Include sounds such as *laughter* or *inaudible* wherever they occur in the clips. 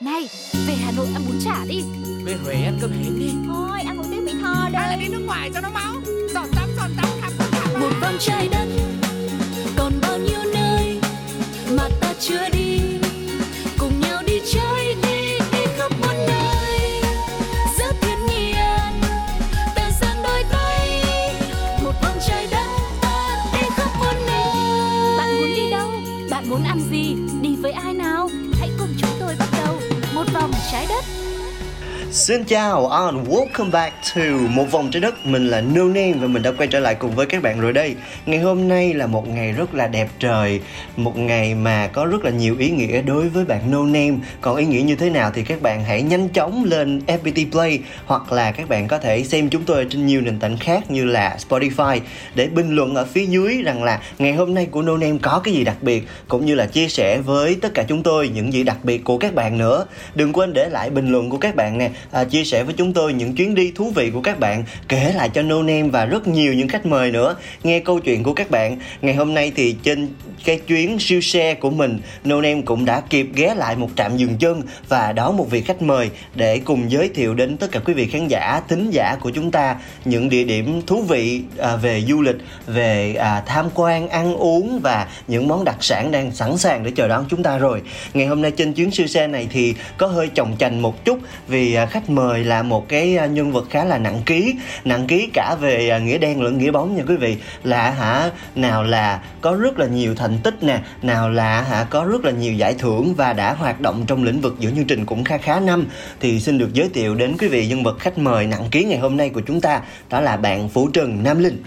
Này, về Hà Nội ăn bún chả đi. Về Huế ăn cơm hến đi. Thôi ăn một tiếng Mỹ Tho đây Hay là đi nước ngoài cho nó máu. Giọt tắm, giọt tắm, khắp khắp. Một vòng trái đất Xin chào, and welcome back to Một vòng trái đất. Mình là No Name và mình đã quay trở lại cùng với các bạn rồi đây. Ngày hôm nay là một ngày rất là đẹp trời, Một ngày mà có rất là nhiều ý nghĩa đối với bạn No Name Còn ý nghĩa như thế nào thì các bạn hãy nhanh chóng lên FPT Play, Hoặc là các bạn có thể xem chúng tôi trên nhiều nền tảng khác như là Spotify, Để bình luận ở phía dưới rằng là ngày hôm nay của No Name có cái gì đặc biệt, Cũng như là chia sẻ với tất cả chúng tôi những gì đặc biệt của các bạn nữa. Đừng quên để lại bình luận của các bạn nè. À, à, chia sẻ với chúng tôi những chuyến đi thú vị của các bạn kể lại cho No Name và rất nhiều những khách mời nữa nghe câu chuyện của các bạn. Ngày hôm nay thì trên cái chuyến siêu xe của mình No Name cũng đã kịp ghé lại một trạm dừng chân và đón một vị khách mời để cùng giới thiệu đến tất cả quý vị khán giả thính giả của chúng ta những địa điểm thú vị à, về du lịch về à, tham quan ăn uống và những món đặc sản đang sẵn sàng để chờ đón chúng ta rồi. Ngày hôm nay trên chuyến siêu xe này thì có hơi chồng chành một chút vì à, khách mời là một cái à, nhân vật khá là nặng ký nặng ký cả về à, nghĩa đen lẫn nghĩa bóng nha quý vị. Là hả nào là có rất là nhiều thành tích nè nào là hả có rất là nhiều giải thưởng và đã hoạt động trong lĩnh vực giữa chương trình cũng khá khá năm. Thì xin được giới thiệu đến quý vị nhân vật khách mời nặng ký ngày hôm nay của chúng ta đó là bạn Phú Trần Nam Linh.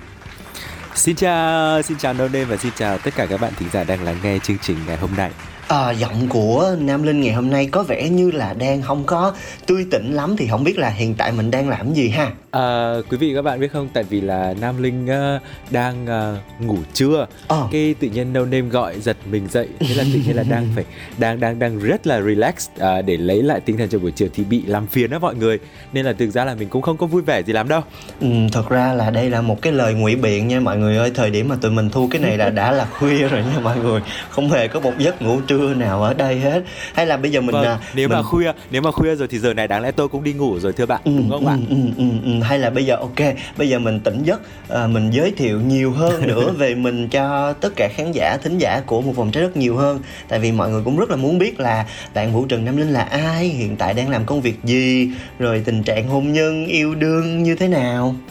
Xin chào, xin chào No và xin chào tất cả các bạn thính giả đang lắng nghe chương trình ngày hôm nay. À, giọng của Nam Linh ngày hôm nay có vẻ như là đang không có tươi tỉnh lắm thì không biết là hiện tại mình đang làm gì ha. À, quý vị các bạn biết không, tại vì là Nam Linh uh, đang uh, ngủ trưa, Ờ. cái tự nhiên No Name gọi giật mình dậy, thế là tự nhiên là đang *laughs* phải đang đang đang rất là relax uh, để lấy lại tinh thần cho buổi chiều thì bị làm phiền đó mọi người, nên là thực ra là mình cũng không có vui vẻ gì lắm đâu. Ừ, thật ra là đây là một cái lời ngụy biện nha mọi người ơi thời điểm mà tụi mình thu cái này là đã là *laughs* khuya rồi nha mọi người không hề có một giấc ngủ trưa nào ở đây hết hay là bây giờ mình Vâng, à, nếu mình... mà khuya nếu mà khuya rồi thì giờ này đáng lẽ tôi cũng đi ngủ rồi thưa bạn, Ừ, đúng không ừ, bạn? ừ, ừ, ừ. Hay là bây giờ ok bây giờ mình tỉnh giấc à, mình giới thiệu nhiều hơn *laughs* nữa về mình cho tất cả khán giả thính giả của một vòng trái đất nhiều hơn. Tại vì mọi người cũng rất là muốn biết là bạn Vũ Trần Nam Linh là ai hiện tại đang làm công việc gì rồi tình trạng hôn nhân yêu đương như thế nào? *laughs*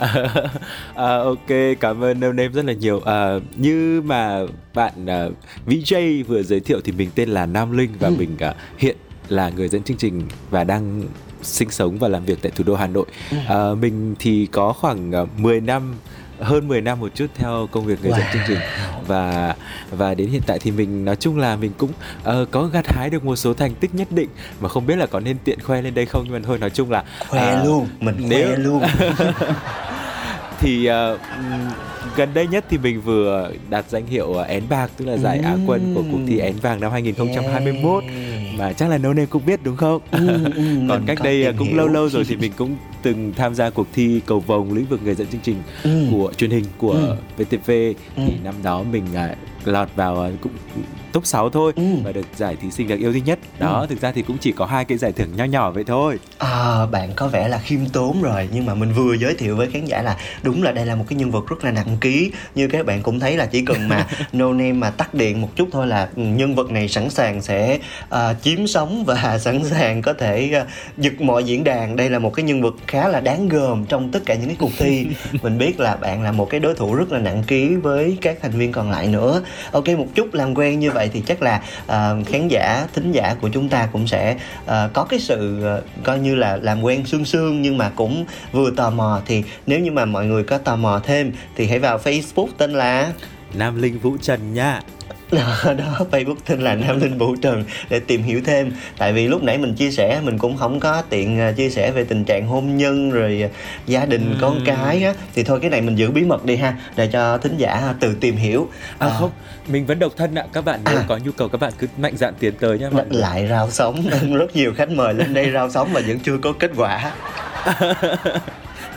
À, ok cảm ơn No Name rất là nhiều. À, như mà bạn uh, VJ vừa giới thiệu thì mình tên là Nam Linh và Ừ. mình à, hiện là người dẫn chương trình và đang sinh sống và làm việc tại thủ đô Hà Nội. Ừ. à, mình thì có khoảng uh, 10 năm hơn 10 năm một chút theo công việc người dẫn Wow. chương trình. Và và đến hiện tại thì mình nói chung là mình cũng ờ, có gặt hái được một số thành tích nhất định. Mà không biết là có nên tiện khoe lên đây không nhưng mà thôi nói chung là khoe à, luôn mình khoe nếu- luôn. *laughs* Thì ừm, gần đây nhất thì mình vừa đạt danh hiệu ờ, én bạc tức là giải á quân của cuộc thi én vàng năm 2021 mà chắc là No Name cũng biết đúng không? Ừ, ừ, *laughs* Còn cách đây tìm cũng hiểu. lâu lâu rồi thì mình cũng từng tham gia cuộc thi cầu vồng lĩnh vực người dẫn chương trình Ừ. của truyền hình của Ừ. VTV Ừ. thì năm đó mình à, lọt vào à, cũng top 6 thôi Ừ. và được giải thí sinh được yêu thích nhất. Đó, thực ra thì cũng chỉ có hai cái giải thưởng nho nhỏ vậy thôi. À, bạn có vẻ là khiêm tốn rồi nhưng mà mình vừa giới thiệu với khán giả là đúng là đây là một cái nhân vật rất là nặng ký như các bạn cũng thấy là chỉ cần mà *laughs* no name mà tắt điện một chút thôi là ừ, nhân vật này sẵn sàng sẽ à, chiếm sóng và *laughs* sẵn sàng có thể à, giật mọi diễn đàn đây là một cái nhân vật khá là đáng gờm trong tất cả những cái cuộc thi *laughs* mình biết là bạn là một cái đối thủ rất là nặng ký với các thành viên còn lại nữa ok một chút làm quen như vậy vậy thì chắc là uh, khán giả thính giả của chúng ta cũng sẽ uh, có cái sự uh, coi như là làm quen sương sương nhưng mà cũng vừa tò mò. Thì nếu như mà mọi người có tò mò thêm thì hãy vào facebook tên là Nam Linh Vũ Trần nha. *laughs* đó, đó Facebook tên là Nam Linh Vũ Trần để tìm hiểu thêm tại vì lúc nãy mình chia sẻ mình cũng không có tiện à, chia sẻ về tình trạng hôn nhân rồi à, gia đình con cái á thì thôi cái này mình giữ bí mật đi ha để cho thính giả tự tìm hiểu À, không, mình vẫn độc thân ạ. Các bạn nếu À. có nhu cầu các bạn cứ mạnh dạn tiến tới nhé mọi người. lại rao sóng *laughs* rất nhiều khách mời lên đây rao sóng mà vẫn chưa có kết quả *laughs*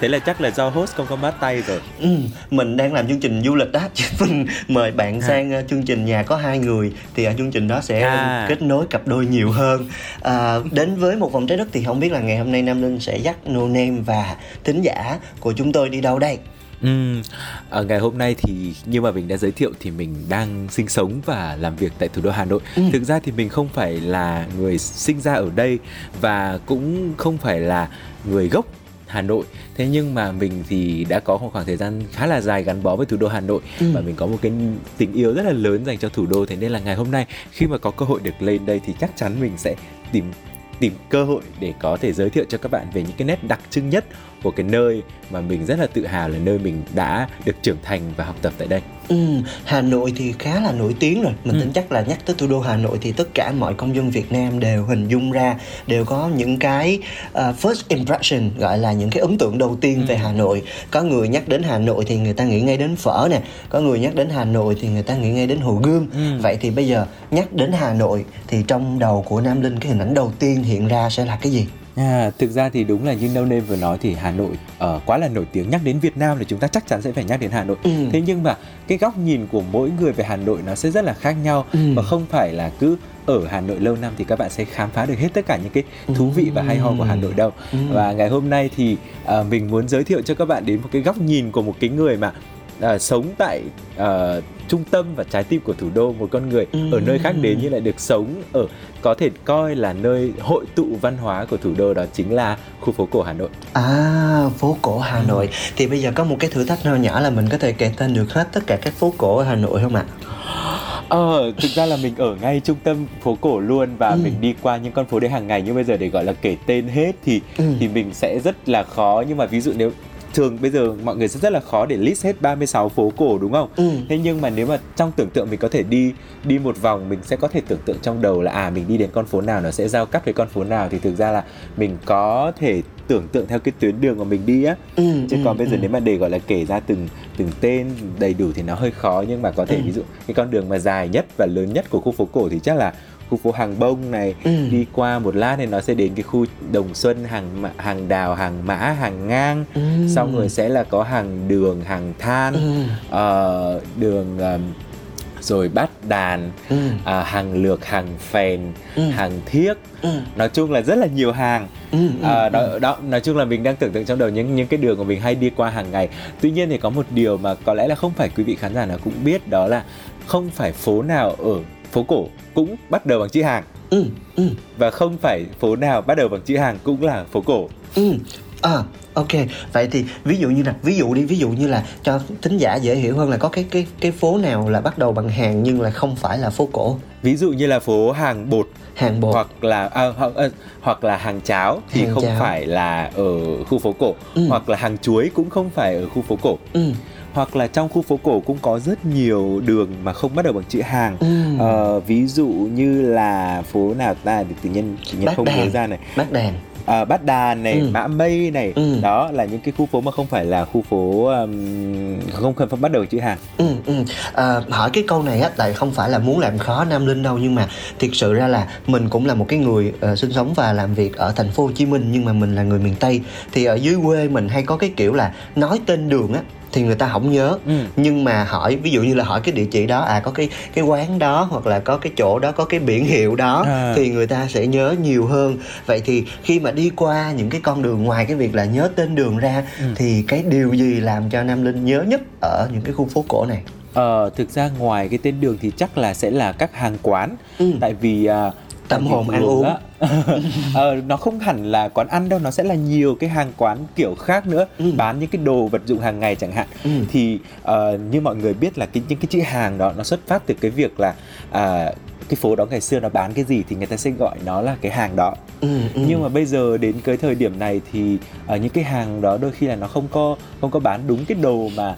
thế là chắc là do host không có mát tay rồi Ừ, mình đang làm chương trình du lịch đó *laughs* chứ mình mời bạn À. sang ờ, chương trình nhà có hai người thì ở chương trình đó sẽ À. kết nối cặp đôi nhiều hơn à, đến với một vòng trái đất thì không biết là ngày hôm nay Nam Linh sẽ dắt No Name và thính giả của chúng tôi đi đâu đây Ừm, à, ngày hôm nay thì như mà mình đã giới thiệu thì mình đang sinh sống và làm việc tại thủ đô Hà Nội. Thực ra thì mình không phải là người sinh ra ở đây và cũng không phải là người gốc Hà Nội. Thế nhưng mà mình thì đã có một khoảng thời gian khá là dài gắn bó với thủ đô Hà Nội và mình có một cái tình yêu rất là lớn dành cho thủ đô. Thế nên là ngày hôm nay khi mà có cơ hội được lên đây thì chắc chắn mình sẽ tìm tìm cơ hội để có thể giới thiệu cho các bạn về những cái nét đặc trưng nhất của cái nơi mà mình rất là tự hào là nơi mình đã được trưởng thành và học tập tại đây. Ừ, Hà Nội thì khá là nổi tiếng rồi Ừ. Mình tin chắc là nhắc tới thủ đô Hà Nội Thì tất cả mọi công dân Việt Nam đều hình dung ra Đều có những cái uh, first impression Gọi là những cái ấn tượng đầu tiên Ừ. về Hà Nội Có người nhắc đến Hà Nội thì người ta nghĩ ngay đến phở nè Có người nhắc đến Hà Nội thì người ta nghĩ ngay đến Hồ Gươm Ừ. Vậy thì bây giờ nhắc đến Hà Nội Thì trong đầu của Nam Linh cái hình ảnh đầu tiên hiện ra sẽ là cái gì? À, thực ra thì đúng là như No Name vừa nói thì Hà Nội ờ, quá là nổi tiếng nhắc đến Việt Nam thì chúng ta chắc chắn sẽ phải nhắc đến Hà Nội. Ừ. Thế nhưng mà cái góc nhìn của mỗi người về Hà Nội nó sẽ rất là khác nhau Ừ. và không phải là cứ ở Hà Nội lâu năm thì các bạn sẽ khám phá được hết tất cả những cái thú vị và hay ho của Hà Nội đâu. Ừ. Và ngày hôm nay thì ờ, mình muốn giới thiệu cho các bạn đến một cái góc nhìn của một cái người mà ờ, sống tại ờ, trung tâm và trái tim của thủ đô một con người Ừ. ở nơi khác đến nhưng lại được sống ở có thể coi là nơi hội tụ văn hóa của thủ đô đó chính là khu phố cổ Hà Nội. À, phố cổ Hà Ừ. Nội Thì bây giờ có một cái thử thách nho nhỏ là mình có thể kể tên được hết tất cả các phố cổ ở Hà Nội không ạ? Ờ, thực ra là mình ở ngay trung tâm phố cổ luôn và Ừ. mình đi qua những con phố đấy hàng ngày nhưng bây giờ để gọi là kể tên hết thì Ừ. thì mình sẽ rất là khó nhưng mà ví dụ nếu thường bây giờ mọi người sẽ rất là khó để list hết 36 phố cổ đúng không? Ừ. Thế nhưng mà nếu mà trong tưởng tượng mình có thể đi đi một vòng mình sẽ có thể tưởng tượng trong đầu là à mình đi đến con phố nào nó sẽ giao cắt với con phố nào thì thực ra là mình có thể tưởng tượng theo cái tuyến đường mà mình đi á Ừ, chứ ừ, còn bây giờ ừ. nếu mà để gọi là kể ra từng từng tên đầy đủ thì nó hơi khó nhưng mà có thể Ừ. ví dụ cái con đường mà dài nhất và lớn nhất của khu phố cổ thì chắc là khu phố hàng bông này Ừ. đi qua một lát thì nó sẽ đến cái khu đồng xuân hàng hàng đào hàng mã hàng ngang Ừ. xong rồi sẽ là có hàng đường hàng than Ừ. ờ, đường ờm, rồi bát đàn Ừ. à, hàng lược hàng phèn Ừ. hàng thiếc Ừ. nói chung là rất là nhiều hàng Ừ, ừ, à, đó, đó nói chung là mình đang tưởng tượng trong đầu những những cái đường mà mình hay đi qua hàng ngày tuy nhiên thì có một điều mà có lẽ là không phải quý vị khán giả nào cũng biết đó là không phải phố nào ở phố cổ cũng bắt đầu bằng chữ hàng Ừ. Ừ. và không phải phố nào bắt đầu bằng chữ hàng cũng là phố cổ Ừ. À, ok. Vậy thì ví dụ như là ví dụ đi, ví dụ như là cho thính giả dễ hiểu hơn là có cái cái cái phố nào là bắt đầu bằng hàng nhưng là không phải là phố cổ. ví dụ như là phố hàng bột Hàng bột. hoặc là à, hoặc, à, hoặc là hàng cháo thì Hàng không cháo. phải là ở khu phố cổ Ừ. hoặc là hàng chuối cũng không phải ở khu phố cổ Ừ. hoặc là trong khu phố cổ cũng có rất nhiều đường mà không bắt đầu bằng chữ hàng Ừ. Ờ, ví dụ như là phố nào ta thì tự nhiên tự nhiên Bát không nhớ ra này Bát đàn. à, bát đàn này Ừ. mã mây này Ừ. đó là những cái khu phố mà không phải là khu phố um, không không bắt đầu chữ hàng Ừ, ừ. À, hỏi cái câu này á tại không phải là muốn làm khó Nam Linh đâu nhưng mà thiệt sự ra là mình cũng là một cái người ờ, sinh sống và làm việc ở thành phố Hồ Chí Minh nhưng mà mình là người miền Tây thì ở dưới quê mình hay có cái kiểu là nói tên đường á thì người ta không nhớ Ừ. nhưng mà hỏi ví dụ như là hỏi cái địa chỉ đó à có cái cái quán đó hoặc là có cái chỗ đó có cái biển hiệu đó À. thì người ta sẽ nhớ nhiều hơn vậy thì khi mà đi qua những cái con đường ngoài cái việc là nhớ tên đường ra Ừ. thì cái điều gì làm cho Nam Linh nhớ nhất ở những cái khu phố cổ này Ờ, thực ra ngoài cái tên đường thì chắc là sẽ là các hàng quán Ừ. tại vì à, Tâm hồn ăn uống. *laughs* ờ, nó không hẳn là quán ăn đâu nó sẽ là nhiều cái hàng quán kiểu khác nữa Ừ. bán những cái đồ vật dụng hàng ngày chẳng hạn Ừ. thì ờ, như mọi người biết là cái những cái chữ hàng đó nó xuất phát từ cái việc là à, cái phố đó ngày xưa nó bán cái gì thì người ta sẽ gọi nó là cái hàng đó ừ, ừ. nhưng mà bây giờ đến cái thời điểm này thì ở những cái hàng đó đôi khi là nó không có không có bán đúng cái đồ mà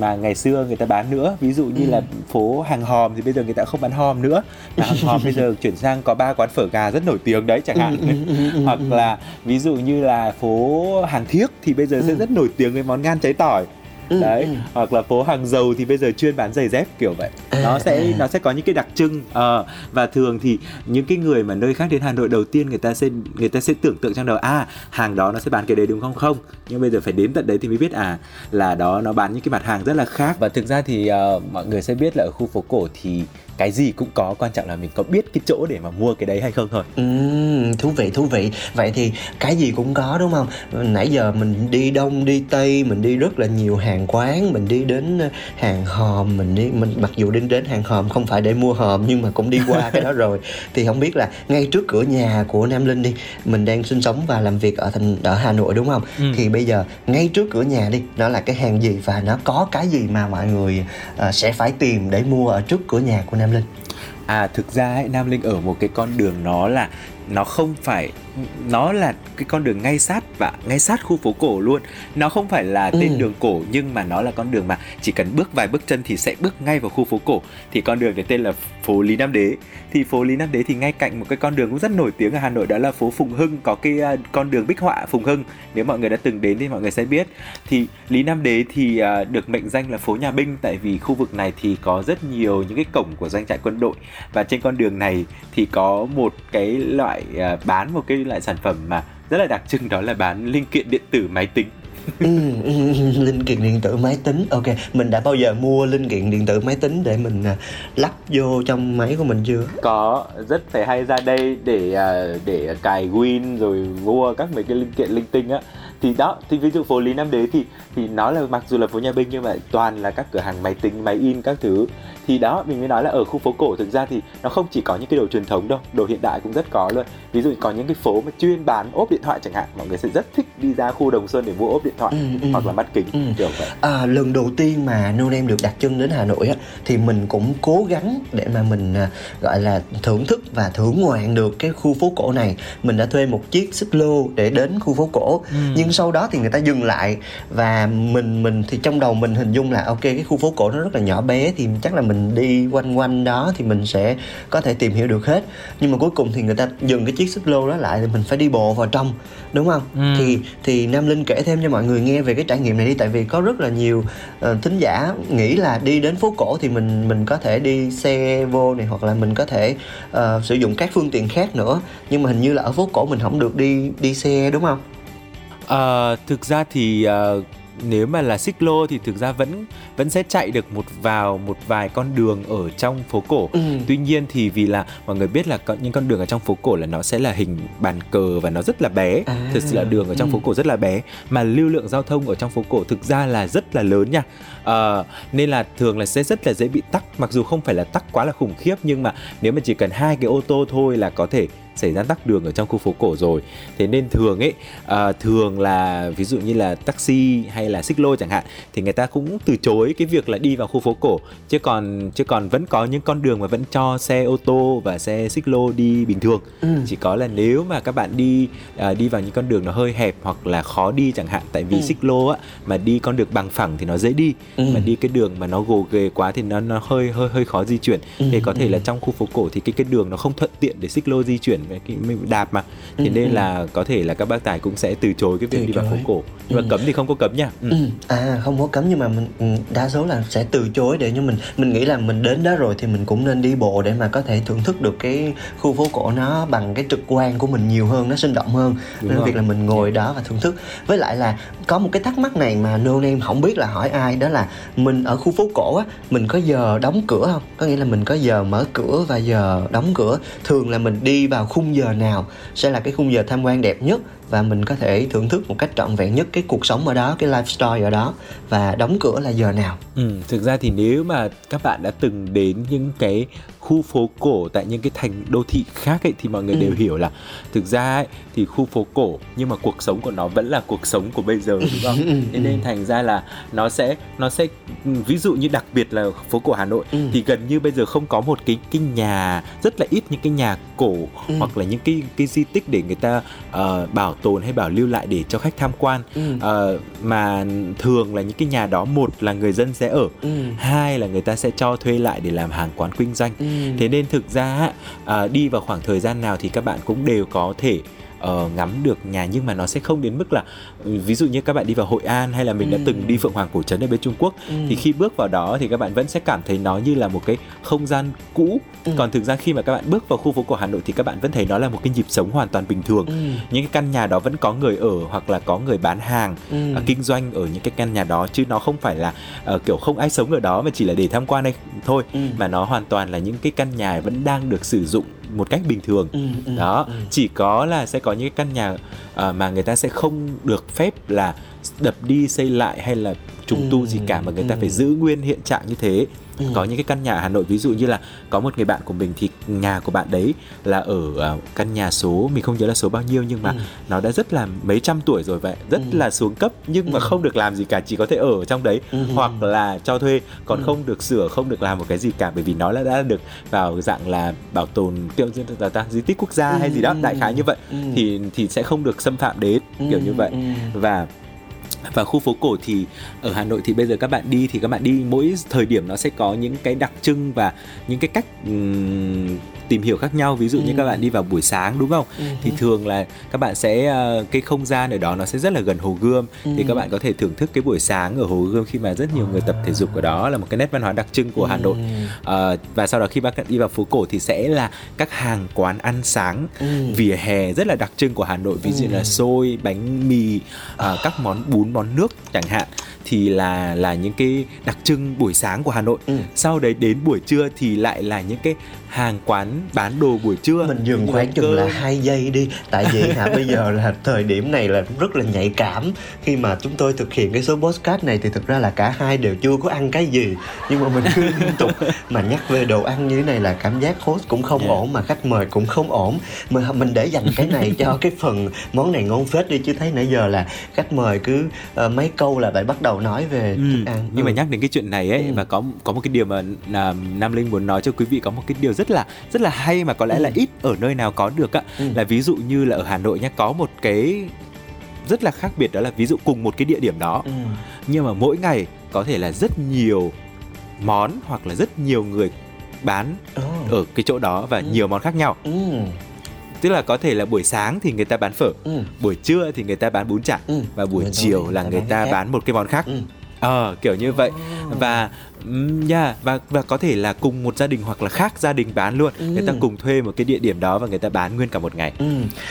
mà ngày xưa người ta bán nữa. Ví dụ như Ừ. là phố hàng hòm thì bây giờ người ta không bán hòm nữa. Mà hàng hòm bây giờ *laughs* chuyển sang có ba quán phở gà rất nổi tiếng đấy chẳng hạn. Ừ, ừ, ừ, hoặc là ví dụ như là phố hàng thiếc thì bây giờ sẽ rất nổi tiếng với món ngan cháy tỏi Ừ, đấy ừ. hoặc là phố hàng dầu thì bây giờ chuyên bán giày dép kiểu vậy À, nó sẽ à. nó sẽ có những cái đặc trưng Ờ, và thường thì những cái người mà nơi khác đến Hà Nội đầu tiên người ta sẽ người ta sẽ tưởng tượng trong đầu à hàng đó nó sẽ bán cái đấy đúng không không nhưng bây giờ phải đến tận đấy thì mới biết à là đó nó bán những cái mặt hàng rất là khác và thực ra thì ờ, mọi người sẽ biết là ở khu phố cổ thì cái gì cũng có quan trọng là mình có biết cái chỗ để mà mua cái đấy hay không thôi. Ừm, thú vị thú vị. Vậy thì cái gì cũng có đúng không? Nãy giờ mình đi đông đi tây mình đi rất là nhiều hàng quán mình đi đến ờ, hàng hòm mình đi mình mặc dù đi đến hàng hòm không phải để mua hòm nhưng mà cũng đi qua cái đó rồi. *laughs* Thì không biết là ngay trước cửa nhà của Nam Linh đi mình đang sinh sống và làm việc ở thành ở Hà Nội đúng không? Ừ. thì bây giờ ngay trước cửa nhà đi nó là cái hàng gì và nó có cái gì mà mọi người ờ, sẽ phải tìm để mua ở trước cửa nhà của Nam Linh. À thực ra ấy, Nam Linh ở một cái con đường nó là nó không phải nó là cái con đường ngay sát và ngay sát khu phố cổ luôn. Nó không phải là tên Ừ. đường cổ nhưng mà nó là con đường mà chỉ cần bước vài bước chân thì sẽ bước ngay vào khu phố cổ. Thì con đường này tên là phố Lý Nam Đế. Thì phố Lý Nam Đế thì ngay cạnh một cái con đường cũng rất nổi tiếng ở Hà Nội đó là phố Phùng Hưng có cái à, con đường bích họa Phùng Hưng. Nếu mọi người đã từng đến thì mọi người sẽ biết. Thì Lý Nam Đế thì à, được mệnh danh là phố nhà binh tại vì khu vực này thì có rất nhiều những cái cổng của doanh trại quân đội. Và trên con đường này thì có một cái loại à, bán một cái loại sản phẩm mà rất là đặc trưng đó là bán linh kiện điện tử máy tính. Ừ, ừ, ừ, linh kiện điện tử máy tính. Ok mình đã bao giờ mua linh kiện điện tử máy tính để mình à, lắp vô trong máy của mình chưa? Có rất phải hay ra đây để à, để cài Win rồi mua các mấy cái linh kiện linh tinh á thì đó thì ví dụ phố Lý Nam Đế thì thì nó là mặc dù là phố nhà binh nhưng mà toàn là các cửa hàng máy tính máy in các thứ thì đó mình mới nói là ở khu phố cổ thực ra thì nó không chỉ có những cái đồ truyền thống đâu đồ hiện đại cũng rất có luôn ví dụ có những cái phố mà chuyên bán ốp điện thoại chẳng hạn mọi người sẽ rất thích đi ra khu Đồng Xuân để mua ốp điện thoại Ừ, ừ. hoặc là mắt kính Ừ. kiểu vậy à, lần đầu tiên mà No Name được đặt chân đến Hà Nội á thì mình cũng cố gắng để mà mình à, gọi là thưởng thức và thưởng ngoạn được cái khu phố cổ này mình đã thuê một chiếc xích lô để đến khu phố cổ Ừ. nhưng sau đó thì người ta dừng lại và mình mình thì trong đầu mình hình dung là ok cái khu phố cổ nó rất là nhỏ bé thì chắc là mình đi quanh quanh đó thì mình sẽ có thể tìm hiểu được hết. Nhưng mà cuối cùng thì người ta dừng cái chiếc xích lô đó lại thì mình phải đi bộ vào trong đúng không? Ừ. thì thì Nam Linh kể thêm cho mọi người nghe về cái trải nghiệm này đi tại vì có rất là nhiều ờ, thính giả nghĩ là đi đến phố cổ thì mình mình có thể đi xe vô này hoặc là mình có thể ờ, sử dụng các phương tiện khác nữa. Nhưng mà hình như là ở phố cổ mình không được đi đi xe đúng không Ờ, thực ra thì ờ, nếu mà là xích lô thì thực ra vẫn vẫn sẽ chạy được một vào một vài con đường ở trong phố cổ. Ừ. Tuy nhiên thì vì là mọi người biết là có những con đường ở trong phố cổ là nó sẽ là hình bàn cờ và nó rất là bé. À. Thực sự là đường ở trong Ừ. phố cổ rất là bé mà lưu lượng giao thông ở trong phố cổ thực ra là rất là lớn nha. Ờ, nên là thường là sẽ rất là dễ bị tắc mặc dù không phải là tắc quá là khủng khiếp nhưng mà nếu mà chỉ cần hai cái ô tô thôi là có thể xảy ra tắc đường ở trong khu phố cổ rồi thế nên thường ấy à, thường là ví dụ như là taxi hay là xích lô chẳng hạn thì người ta cũng từ chối cái việc là đi vào khu phố cổ chứ còn chứ còn vẫn có những con đường mà vẫn cho xe ô tô và xe xích lô đi bình thường Ừ. chỉ có là nếu mà các bạn đi à, đi vào những con đường nó hơi hẹp hoặc là khó đi chẳng hạn tại vì Ừ. xích lô á mà đi con đường bằng phẳng thì nó dễ đi Ừ. mà đi cái đường mà nó gồ ghề quá thì nó nó hơi hơi hơi khó di chuyển Ừ, thì có thể ừ. là trong khu phố cổ thì cái cái đường nó không thuận tiện để xích lô di chuyển với cái mình đạp mà thế Ừ, nên ừ. là có thể là các bác tài cũng sẽ từ chối cái việc Từ đi vào phố cổ nhưng Ừ. mà cấm thì không có cấm nha ừ. Ừ. À không có cấm nhưng mà mình ừ, đa số là sẽ từ chối để cho mình mình nghĩ là mình đến đó rồi thì mình cũng nên đi bộ để mà có thể thưởng thức được cái khu phố cổ nó bằng cái trực quan của mình nhiều hơn nó sinh động hơn Đúng nên rồi. việc là mình ngồi đó và thưởng thức với lại là có một cái thắc mắc này mà No Name không biết là hỏi ai đó là mình ở khu phố cổ á mình có giờ đóng cửa không có nghĩa là mình có giờ mở cửa và giờ đóng cửa thường là mình đi vào khung giờ nào sẽ là cái khung giờ tham quan đẹp nhất và mình có thể thưởng thức một cách trọn vẹn nhất cái cuộc sống ở đó cái lifestyle ở đó và đóng cửa là giờ nào. Ừ, thực ra thì nếu mà các bạn đã từng đến những cái khu phố cổ tại những cái thành đô thị khác ấy thì mọi người Ừ. đều hiểu là thực ra ấy, thì khu phố cổ nhưng mà cuộc sống của nó vẫn là cuộc sống của bây giờ đúng không? Ừ, Thế nên thành ra là nó sẽ nó sẽ ừ, ví dụ như đặc biệt là phố cổ Hà Nội Ừ. thì gần như bây giờ không có một cái cái nhà rất là ít những cái nhà cổ Ừ. hoặc là những cái cái di tích để người ta ờ, bảo tồn hay bảo lưu lại để cho khách tham quan Ừ. Ờ, mà thường là những cái nhà đó một là người dân sẽ ở Ừ. hai là người ta sẽ cho thuê lại để làm hàng quán kinh doanh Ừ thế nên thực ra à, đi vào khoảng thời gian nào thì các bạn cũng đều có thể uh, ngắm được nhà nhưng mà nó sẽ không đến mức là ừ, ví dụ như các bạn đi vào Hội An hay là mình đã Ừ. từng đi Phượng Hoàng cổ trấn ở bên Trung Quốc Ừ. thì khi bước vào đó thì các bạn vẫn sẽ cảm thấy nó như là một cái không gian cũ Ừ. còn thực ra khi mà các bạn bước vào khu phố cổ Hà Nội thì các bạn vẫn thấy nó là một cái nhịp sống hoàn toàn bình thường Ừ. những cái căn nhà đó vẫn có người ở hoặc là có người bán hàng Ừ. à, kinh doanh ở những cái căn nhà đó chứ nó không phải là ờ, kiểu không ai sống ở đó mà chỉ là để tham quan đây thôi Ừ. mà nó hoàn toàn là những cái căn nhà vẫn đang được sử dụng một cách bình thường Ừ, ừ, đó ừ. chỉ có là sẽ có những cái căn nhà ờ, mà người ta sẽ không được phép là đập đi xây lại hay là trùng tu gì cả mà người ta Ừ. phải giữ nguyên hiện trạng như thế Ừ. có những cái căn nhà ở Hà Nội ví dụ như là có một người bạn của mình thì nhà của bạn đấy là ở ờ, căn nhà số mình không nhớ là số bao nhiêu nhưng mà Ừ. nó đã rất là mấy trăm tuổi rồi vậy rất Ừ. là xuống cấp nhưng mà Ừ. không được làm gì cả chỉ có thể ở trong đấy Ừ. hoặc là cho thuê còn Ừ. không được sửa không được làm một cái gì cả bởi vì nó đã, đã được vào dạng là bảo tồn tiêu là ta di tích quốc gia hay gì đó Ừ. đại khái như vậy Ừ. thì thì sẽ không được xâm phạm đến kiểu như vậy Ừ. và và khu phố cổ thì ở Hà Nội thì bây giờ các bạn đi thì các bạn đi. Mỗi thời điểm nó sẽ có những cái đặc trưng và những cái cách um, tìm hiểu khác nhau ví dụ như Ừ. các bạn đi vào buổi sáng đúng không Ừ. thì thường là các bạn sẽ ờ, cái không gian ở đó nó sẽ rất là gần hồ gươm thì Ừ. các bạn có thể thưởng thức cái buổi sáng ở hồ gươm khi mà rất nhiều người tập thể dục ở đó là một cái nét văn hóa đặc trưng của Hà Nội Ừ. Ờ, và sau đó khi bạn đi vào phố cổ thì sẽ là các hàng quán ăn sáng Ừ. vỉa hè rất là đặc trưng của Hà Nội ví dụ Ừ. là xôi bánh mì ờ, các món bún món nước chẳng hạn thì là là những cái đặc trưng buổi sáng của Hà Nội Ừ. sau đấy đến buổi trưa thì lại là những cái hàng quán bán đồ buổi trưa. Mình dừng khoảng chừng là hai giây đi. Tại vì hả bây giờ là *laughs* thời điểm này là rất là nhạy cảm. Khi mà chúng tôi thực hiện cái số podcast này thì thực ra là cả hai đều chưa có ăn cái gì. Nhưng mà mình cứ liên tục mà nhắc về đồ ăn như thế này là cảm giác host cũng không Yeah. ổn mà khách mời cũng không ổn. Mà mình để dành cái này cho cái phần món này ngon phết đi chứ thấy nãy giờ là khách mời cứ ờ, mấy câu là lại bắt đầu nói về Ừ, thức ăn. nhưng mà Ừ. nhắc đến cái chuyện này ấy Ừ. và có có một cái điều mà là Nam Linh muốn nói cho quý vị có một cái điều rất là rất là hay mà có lẽ là Ừ. ít ở nơi nào có được á Ừ. là ví dụ như là ở Hà Nội nhé có một cái rất là khác biệt đó là ví dụ cùng một cái địa điểm đó Ừ. nhưng mà mỗi ngày có thể là rất nhiều món hoặc là rất nhiều người bán Ồ. ở cái chỗ đó và Ừ. nhiều món khác nhau Ừ. tức là có thể là buổi sáng thì người ta bán phở Ừ. buổi trưa thì người ta bán bún chả Ừ. và buổi tối chiều là người ta bán bán một cái món khác Ừ. ờ kiểu như vậy và yeah, và và có thể là cùng một gia đình hoặc là khác gia đình bán luôn người ta Ừ. cùng thuê một cái địa điểm đó và người ta bán nguyên cả một ngày Ừ.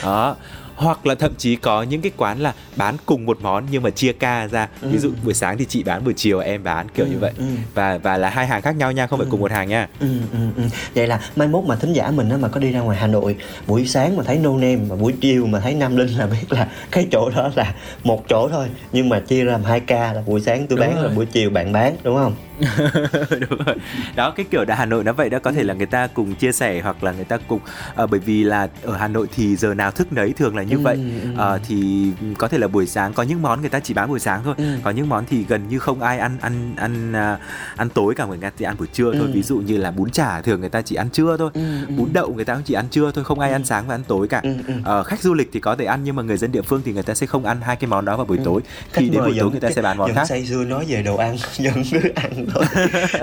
đó hoặc là thậm chí có những cái quán là bán cùng một món nhưng mà chia ca ra ví dụ Ừ. buổi sáng thì chị bán buổi chiều em bán kiểu như Ừ, vậy ừ. và và là hai hàng khác nhau nha không phải Ừ. cùng một hàng nha Ừ, ừ, ừ. Vậy là mai mốt mà thính giả mình á, mà có đi ra ngoài Hà Nội buổi sáng mà thấy no name mà buổi chiều mà thấy Nam Linh là biết là cái chỗ đó là một chỗ thôi nhưng mà chia ra làm hai ca là buổi sáng tôi Đúng bán rồi. là buổi chiều bạn bán đúng không? *laughs* đúng rồi. Đó cái kiểu đã Hà Nội nó vậy đó. Có thể là người ta cùng chia sẻ hoặc là người ta cùng ờ, bởi vì là ở Hà Nội thì giờ nào thức nấy thường là như Ừ, vậy. ừ. Ờ, thì có thể là buổi sáng có những món người ta chỉ bán buổi sáng thôi. Ừ. có những món thì gần như không ai ăn ăn ăn à, ăn tối cả người ta chỉ ăn buổi trưa thôi. Ừ. ví dụ như là bún chả thường người ta chỉ ăn trưa thôi. Ừ, ừ. bún đậu người ta cũng chỉ ăn trưa thôi không ai ăn sáng và ăn tối cả. Ừ, ừ. Ờ, khách du lịch thì có thể ăn nhưng mà người dân địa phương thì người ta sẽ không ăn hai cái món đó vào buổi tối. Khi đến buổi tối người ta sẽ bán món khác. say sưa nói về đồ ăn *laughs* vẫn cứ ăn thôi.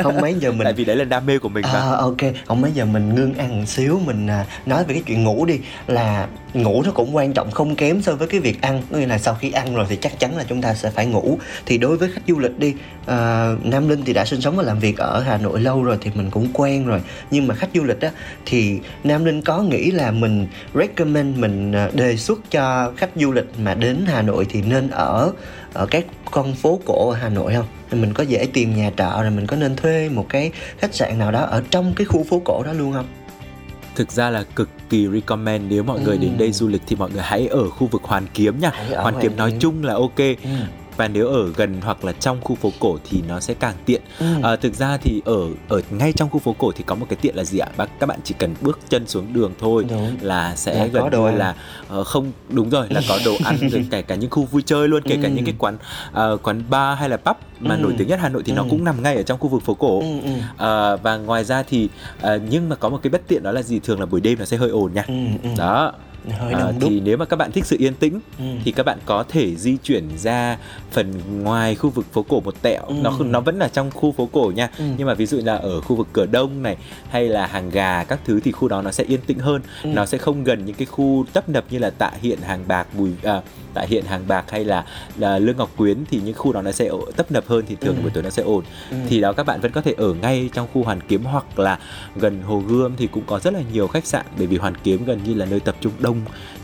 Không mấy giờ *laughs* mình tại vì đấy là đam mê của mình mà. À, ok, không mấy giờ mình ngưng ăn một xíu mình à, nói về cái chuyện ngủ đi. Là ngủ nó cũng quan trọng không kém so với cái việc ăn. Có nghĩa là sau khi ăn rồi thì chắc chắn là chúng ta sẽ phải ngủ. Thì đối với khách du lịch đi à, Nam Linh thì đã sinh sống và làm việc ở Hà Nội lâu rồi thì mình cũng quen rồi. Nhưng mà khách du lịch á thì Nam Linh có nghĩ là mình recommend mình à, đề xuất cho khách du lịch mà đến Hà Nội thì nên ở ở các con phố cổ ở Hà Nội không? Thì mình có dễ tìm nhà trọ rồi mình có nên thuê một cái khách sạn nào đó ở trong cái khu phố cổ đó luôn không? thực ra là cực kỳ recommend nếu mọi người Ừ. đến đây du lịch thì mọi người hãy ở khu vực Hoàn Kiếm nha. Hoàn Kiếm nói chung là ok. Ừ. Và nếu ở gần hoặc là trong khu phố cổ thì nó sẽ càng tiện. Ừ. À, thực ra thì ở ở ngay trong khu phố cổ thì có một cái tiện là gì ạ? Bác các bạn chỉ cần bước chân xuống đường thôi Đúng. là sẽ Là có gần như là ờ, không đúng rồi là có đồ *laughs* ăn rồi kể cả những khu vui chơi luôn kể cả Ừ. những cái quán ờ, quán bar hay là pub mà Ừ. nổi tiếng nhất Hà Nội thì nó Ừ. cũng nằm ngay ở trong khu vực phố cổ. Ừ, ừ. Ờ, và ngoài ra thì ờ, nhưng mà có một cái bất tiện đó là gì thường là buổi đêm nó sẽ hơi ồn nha Ừ, ừ. đó hơi À, đông đúc thì nếu mà các bạn thích sự yên tĩnh Ừ. thì các bạn có thể di chuyển ra phần ngoài khu vực phố cổ một tẹo Ừ. nó nó vẫn là trong khu phố cổ nha Ừ. nhưng mà ví dụ là ở khu vực cửa đông này hay là hàng gà các thứ thì khu đó nó sẽ yên tĩnh hơn Ừ. nó sẽ không gần những cái khu tấp nập như là tạ hiện hàng bạc bùi à, tạ hiện hàng bạc hay là, là lương ngọc quyến thì những khu đó nó sẽ tấp nập hơn thì thường Ừ. buổi tối nó sẽ ổn Ừ. thì đó các bạn vẫn có thể ở ngay trong khu hoàn kiếm hoặc là gần hồ gươm thì cũng có rất là nhiều khách sạn bởi vì hoàn kiếm gần như là nơi tập trung đông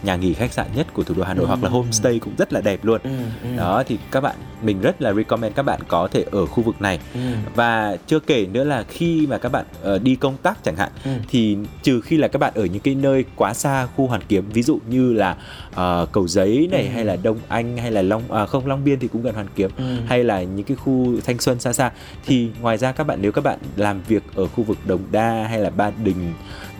nhà nghỉ khách sạn nhất của thủ đô Hà Nội Ừ. hoặc là homestay cũng rất là đẹp luôn Ừ, ừ. đó thì các bạn mình rất là recommend các bạn có thể ở khu vực này Ừ. và chưa kể nữa là khi mà các bạn ờ, đi công tác chẳng hạn Ừ. thì trừ khi là các bạn ở những cái nơi quá xa khu hoàn kiếm ví dụ như là ờ, cầu giấy này Ừ. hay là đông anh hay là long à, không long biên thì cũng gần hoàn kiếm Ừ. hay là những cái khu thanh xuân xa xa thì ngoài ra các bạn nếu các bạn làm việc ở khu vực đồng đa hay là ba đình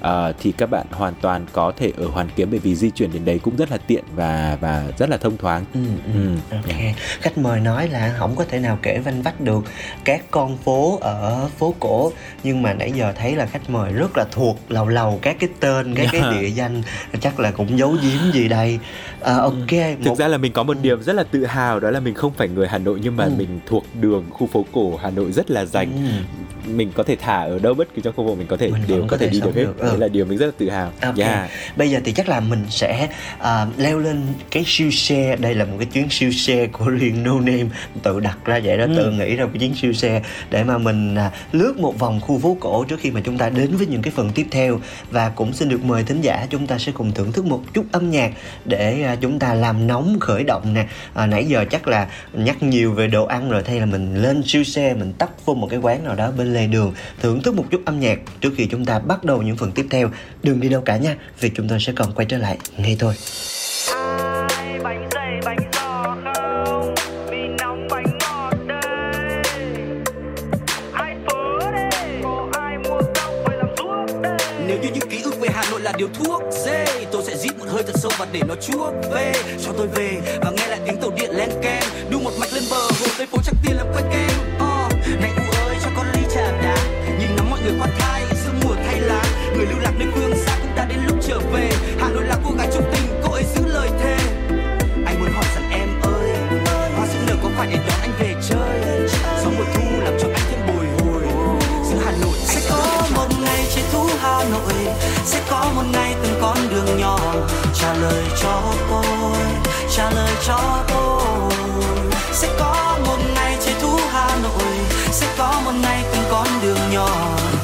ờ, thì các bạn hoàn toàn có thể ở hoàn kiếm bởi vì di chuyển đến đấy cũng rất là tiện và và rất là thông thoáng Ừ, ừ. Ừ. Ok. Khách mời nói là không có thể nào kể vanh vách được các con phố ở phố cổ nhưng mà nãy giờ thấy là khách mời rất là thuộc lầu lầu các cái tên các cái Yeah. địa danh chắc là cũng giấu giếm gì đây. À, ok. Thực một- ra là mình có một điều rất là tự hào đó là mình không phải người Hà Nội nhưng mà Ừ. mình thuộc đường khu phố cổ Hà Nội rất là rành. Ừ. Mình có thể thả ở đâu bất cứ trong khu vực mình có thể Mình đều có thể thể đi được hết. được, ừ. Đấy là điều mình rất là tự hào. Ok. Yeah. Bây giờ thì chắc là mình sẽ à, leo lên cái siêu xe. Đây là một cái chuyến siêu xe của riêng No Name tự đặt ra vậy đó, Ừ. tự nghĩ ra một cái chuyến siêu xe để mà mình à, lướt một vòng khu phố cổ trước khi mà chúng ta đến với những cái phần tiếp theo và cũng xin được mời thính giả chúng ta sẽ cùng thưởng thức một chút âm nhạc để à, chúng ta làm nóng khởi động nè. À, nãy giờ chắc là nhắc nhiều về đồ ăn rồi thay là mình lên siêu xe mình tấp vô một cái quán nào đó bên lề đường thưởng thức một chút âm nhạc trước khi chúng ta bắt đầu những phần tiếp theo. Đừng đi đâu cả nha vì chúng tôi sẽ còn quay trở lại ngay thôi. Ai bánh dày bánh giò không? Mì nóng bánh ngọt đây. Ai phớ đây? Có ai mua cốc về làm thuốc đây? Nếu như những ký ức về Hà Nội là điều thuốc dê Tôi sẽ rít một hơi thật sâu và để nó chuốc về. Cho tôi về và nghe lại tiếng tàu điện len keng. Đu một mạch lên bờ hồ tây phố chắc tiền làm quen kem. Uh, Này u ơi cho con ly trà đá. Nhìn ngắm mọi người khoan thai Người lưu lạc nơi phương xa cũng đã đến lúc trở về. Hà Nội là cô gái trung tình, cô ấy giữ lời thề. Anh muốn hỏi rằng em ơi, Hoa sẽ nở có phải để đón anh về chơi? Gió mùa thu làm cho anh thêm bồi hồi. Giữa Hà Nội sẽ có một ngày trên thú Hà Nội. Sẽ có một ngày từng con đường nhỏ. Trả lời cho tôi, Trả lời cho tôi. Sẽ có một ngày trên thú Hà Nội. Sẽ có một ngày từng con đường nhỏ.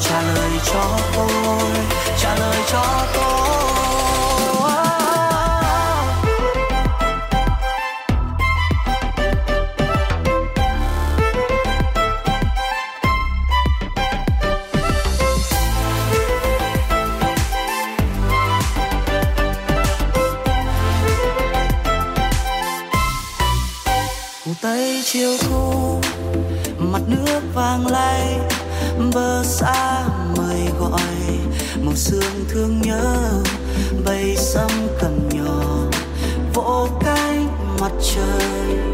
Trả lời cho tôi Trả lời cho tôi. Thương nhớ bay sâm cầm nhỏ vỗ cánh mặt trời.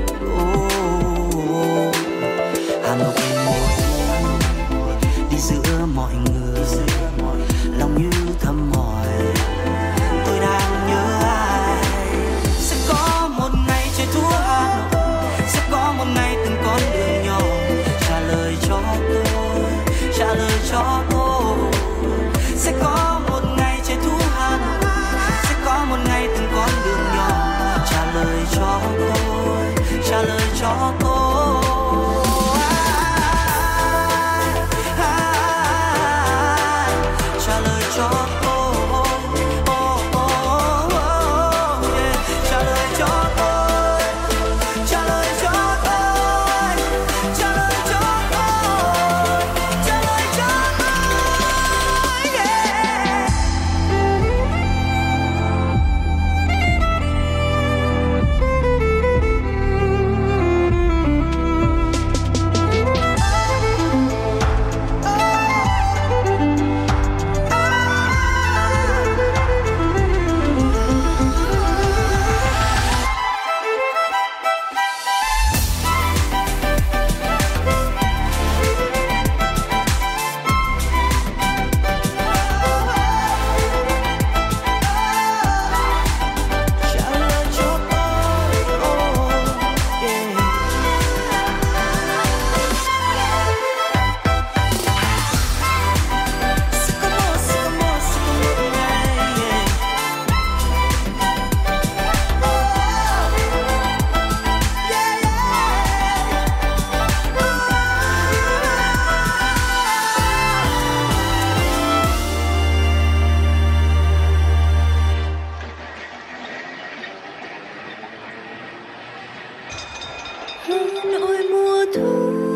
Nỗi Nội mùa thu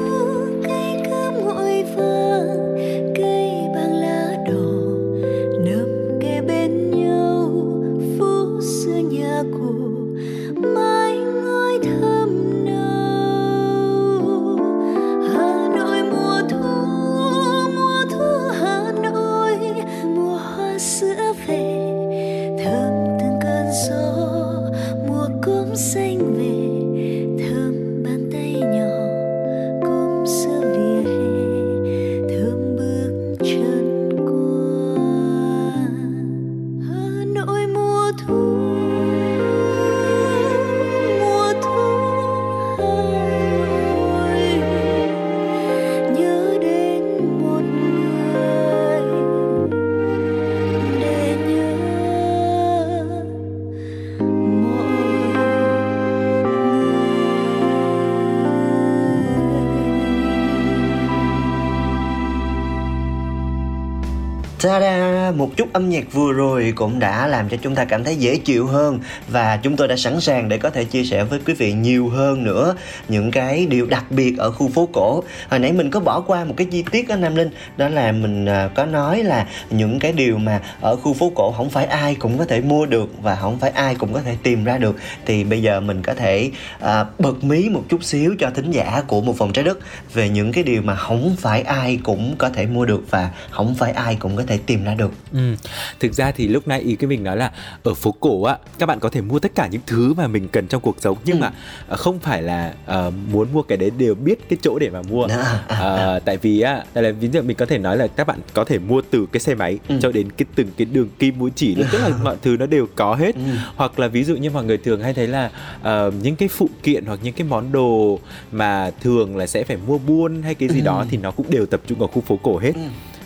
Chút âm nhạc vừa rồi cũng đã làm cho chúng ta cảm thấy dễ chịu hơn và chúng tôi đã sẵn sàng để có thể chia sẻ với quý vị nhiều hơn nữa những cái điều đặc biệt ở khu phố cổ. Hồi nãy mình có bỏ qua một cái chi tiết ở Nam Linh, đó là mình à, có nói là những cái điều mà ở khu phố cổ không phải ai cũng có thể mua được và không phải ai cũng có thể tìm ra được thì bây giờ mình có thể à, bật mí một chút xíu cho thính giả của một phòng trái đất về những cái điều mà không phải ai cũng có thể mua được và không phải ai cũng có thể tìm ra được. Ừ. Thực ra thì lúc nãy ý cái mình nói là ở phố cổ á các bạn có thể mua tất cả những thứ mà mình cần trong cuộc sống nhưng Ừ. mà ờ, không phải là ờ, muốn mua cái đấy đều biết cái chỗ để mà mua. À, à, Ờ, tại vì á, tại là ví dụ mình có thể nói là các bạn có thể mua từ cái xe máy Ừ. cho đến cái từng cái đường kim mũi chỉ tức là *laughs* mọi thứ nó đều có hết. Ừ. Hoặc là ví dụ như mọi người thường hay thấy là ờ, những cái phụ kiện hoặc những cái món đồ mà thường là sẽ phải mua buôn hay cái gì Ừ. đó thì nó cũng đều tập trung ở khu phố cổ hết. Ừ.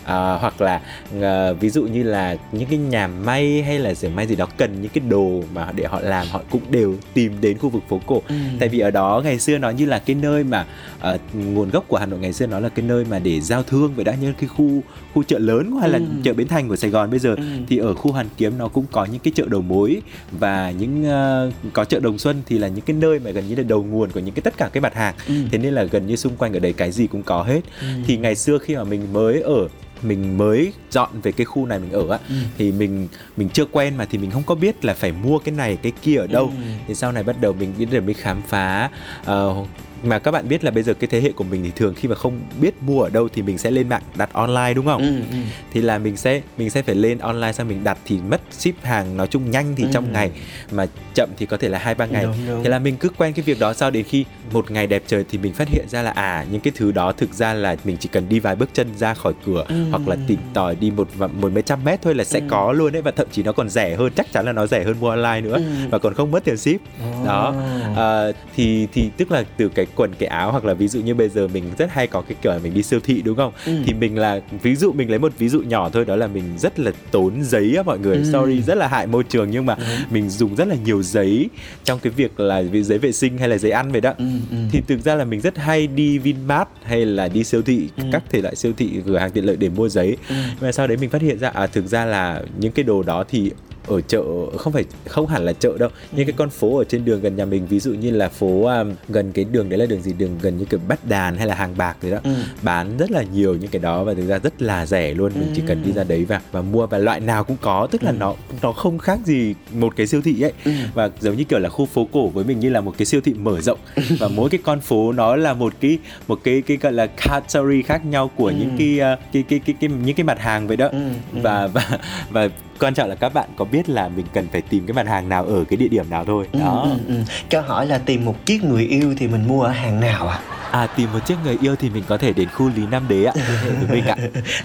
À, hoặc là ờ, ví dụ như là những cái nhà may hay là xưởng may gì đó cần những cái đồ mà để họ làm họ cũng đều tìm đến khu vực phố cổ Ừ. tại vì ở đó ngày xưa nó như là cái nơi mà ờ, nguồn gốc của Hà Nội ngày xưa nó là cái nơi mà để giao thương vậy đã như cái khu khu chợ lớn hay là Ừ. chợ Bến Thành của Sài Gòn bây giờ Ừ. thì ở khu Hoàn Kiếm nó cũng có những cái chợ đầu mối và những ờ, có chợ Đồng Xuân thì là những cái nơi mà gần như là đầu nguồn của những cái tất cả cái mặt hàng Ừ. thế nên là gần như xung quanh ở đây cái gì cũng có hết Ừ. thì ngày xưa khi mà mình mới ở mình mới dọn về cái khu này mình ở á Ừ. thì mình mình chưa quen mà thì mình không có biết là phải mua cái này cái kia ở đâu Ừ. thì sau này bắt đầu mình biết được mới khám phá ờ, mà các bạn biết là bây giờ cái thế hệ của mình thì thường khi mà không biết mua ở đâu thì mình sẽ lên mạng đặt online đúng không Ừ. Ừ. thì là mình sẽ mình sẽ phải lên online xong mình đặt thì mất ship hàng nói chung nhanh thì Ừ. trong ngày mà chậm thì có thể là hai ba ngày Đúng, đúng. thế là mình cứ quen cái việc đó sau đến khi một ngày đẹp trời thì mình phát hiện ra là à những cái thứ đó thực ra là mình chỉ cần đi vài bước chân ra khỏi cửa Ừ. hoặc là tìm tòi đi một một mấy trăm mét thôi là sẽ Ừ. có luôn đấy và thậm chí nó còn rẻ hơn chắc chắn là nó rẻ hơn mua online nữa Ừ. và còn không mất tiền ship đó Ờ, thì thì tức là từ cái quần cái áo hoặc là ví dụ như bây giờ mình rất hay có cái kiểu là mình đi siêu thị đúng không Ừ. thì mình là ví dụ mình lấy một ví dụ nhỏ thôi đó là mình rất là tốn giấy á mọi người Ừ. sorry rất là hại môi trường nhưng mà mình dùng rất là nhiều giấy trong cái việc là giấy vệ sinh hay là giấy ăn vậy đó Ừ. Ừ. thì thực ra là mình rất hay đi Vinmart hay là đi siêu thị Ừ. các thể loại siêu thị cửa hàng tiện lợi để mua giấy Ừ. và sau đấy mình phát hiện ra à thực ra là những cái đồ đó thì ở chợ không phải không hẳn là chợ đâu những cái con phố ở trên đường gần nhà mình ví dụ như là phố um, gần cái đường đấy là đường gì đường gần như kiểu bắt đàn hay là hàng bạc rồi đó Ừ. bán rất là nhiều những cái đó và thực ra rất là rẻ luôn mình chỉ cần đi ra đấy và và mua và loại nào cũng có tức là nó nó không khác gì một cái siêu thị ấy Ừ. và giống như kiểu là khu phố cổ với mình như là một cái siêu thị mở rộng *laughs* và mỗi cái con phố nó là một cái một cái cái gọi là category khác nhau của Ừ. những cái, uh, cái, cái cái cái những cái mặt hàng vậy đó Ừ, ừ. và và và quan trọng là các bạn có biết là mình cần phải tìm cái mặt hàng nào ở cái địa điểm nào thôi Ừ, đó ừ, ừ. Cho hỏi là tìm một chiếc người yêu thì mình mua ở hàng nào ạ? à tìm một chiếc người yêu thì mình có thể đến khu lý nam đế ạ *laughs* với mình ạ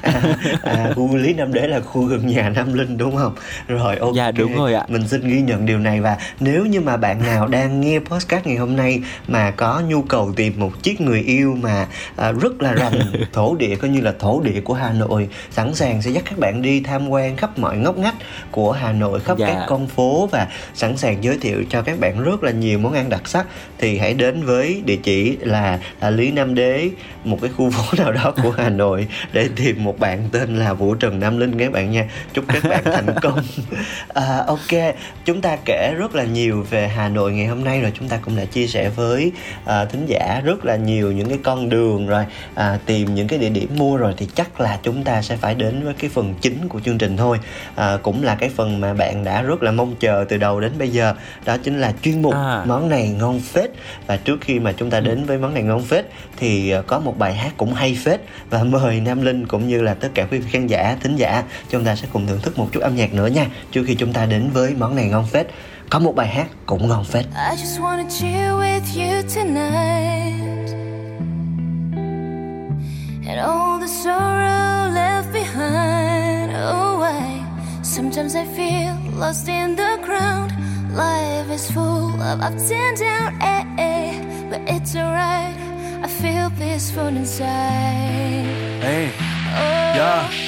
à, à, khu Lý Nam Đế là khu gần nhà Nam Linh đúng không? Rồi ok. Dạ, đúng rồi ạ. Mình xin ghi nhận điều này và nếu như mà bạn nào đang nghe podcast ngày hôm nay mà có nhu cầu tìm một chiếc người yêu mà à, rất là rành *laughs* thổ địa coi như là thổ địa của Hà Nội, sẵn sàng sẽ dắt các bạn đi tham quan khắp mọi ngóc ngách của Hà Nội, khắp Dạ. các con phố và sẵn sàng giới thiệu cho các bạn rất là nhiều món ăn đặc sắc. Thì hãy đến với địa chỉ là à, Lý Nam Đế một cái khu phố *laughs* nào đó của Hà Nội để tìm một bạn tên là Vũ Trần Nam Linh các bạn nha. Chúc các bạn *laughs* thành công. À, ok chúng ta kể rất là nhiều về Hà Nội ngày hôm nay rồi chúng ta cũng đã chia sẻ với à, thính giả rất là nhiều những cái con đường rồi à, tìm những cái địa điểm mua rồi thì chắc là chúng ta sẽ phải đến với cái phần chính của chương trình thôi. À, cũng là cái phần mà bạn đã rất là mong chờ từ đầu đến bây giờ đó chính là chuyên mục À. món này ngon phết và trước khi mà chúng ta đến với món này ngon phết thì à, có một bài hát cũng hay phết và mời Nam Linh cũng như là tất cả quý vị khán giả thính giả chúng ta sẽ cùng thưởng thức một chút âm nhạc nữa nha trước khi chúng ta đến với món này ngon phết có một bài hát cũng ngon phết I just wanna chill with you tonight. And all the sorrow left behind. Oh, sometimes I feel lost in the crowd. Life is full of ups and downs, eh, eh, but it's alright. I feel peaceful inside. Ê, Oh, yeah.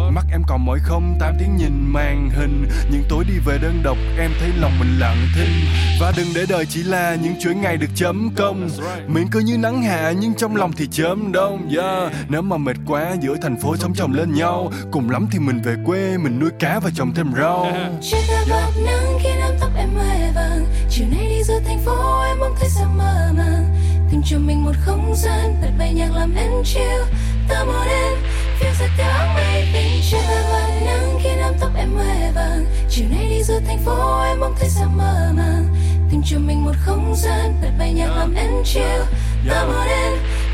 Mắt em còn mỏi không? Tám tiếng nhìn màn hình. Những tối đi về đơn độc Em thấy lòng mình lặng thinh. Và đừng để đời chỉ là những chuỗi ngày được chấm công. Miệng cứ như nắng hạ Nhưng trong lòng thì chớm đông. Yeah. Nếu mà mệt quá giữa thành phố sống chồng lên nhau. Cùng lắm thì mình về quê Mình nuôi cá và trồng thêm rau. *laughs* Bạc nắng khi nắm tóc em hoe vàng. Chiều nay đi giữa thành phố em mong thấy sao mơ màng. Tìm cho mình một không gian bật bài nhạc làm em chill. Ta một em phiêu giật theo áng mây bên trên ta vẫn nắng khi nắm tóc em hoe vàng. Chiều nay đi giữa thành phố, em mong thấy sao mơ màng. Tìm cho mình một không gian bật bài nhạc làm em chill. Ta muốn em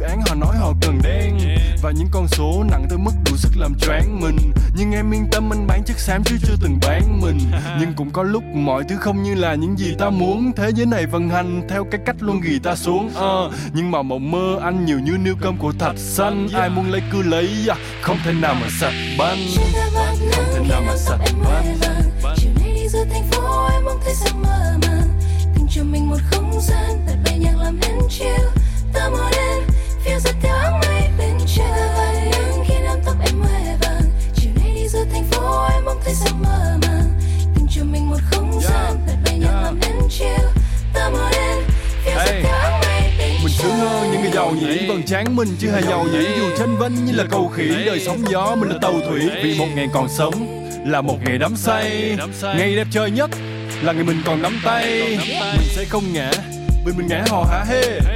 án họ nói họ cần đen. Và những con số nặng tới mức đủ sức làm choáng mình. Nhưng em yên tâm anh bán chất xám chứ chưa từng bán mình. Nhưng cũng có lúc mọi thứ không như là những gì ta muốn. Thế giới này vận hành theo cái cách luôn ghi ta xuống Ờ, Nhưng mà mộng mơ anh nhiều như niêu cơm của thạch xanh. Ai muốn lấy cứ lấy, yeah, không thể nào mà sạch banh. Nắng thể nào mà sạch banh. hoe vàng Chiều nay đi giữa thành phố em mong thấy sao mơ màng. Tìm cho mình một không gian bật bài nhạc làm em chill. Ta một em phiêu ra theo áng mây bên áo bạc nắng khi nắm tóc em hoe vàng. Chiều nay đi giữa thành phố em mong thấy sao mơ màng. Tìm cho mình một không gian bật bài nhạc làm em chill Ta một em phiêu Hey. theo áng mây bên Mình sướng hơn những người giàu nhỉ Vầng trán mình chưa hề giàu nhỉ Dù tranh vinh như là cầu khỉ Đời sóng gió mình là tàu thủy. Vì một ngày còn sống Là một ngày đắm say. Ngày đẹp trời nhất Là ngày mình còn nắm tay. Mình sẽ không ngã Vì mình ngã hò hả hê. Biển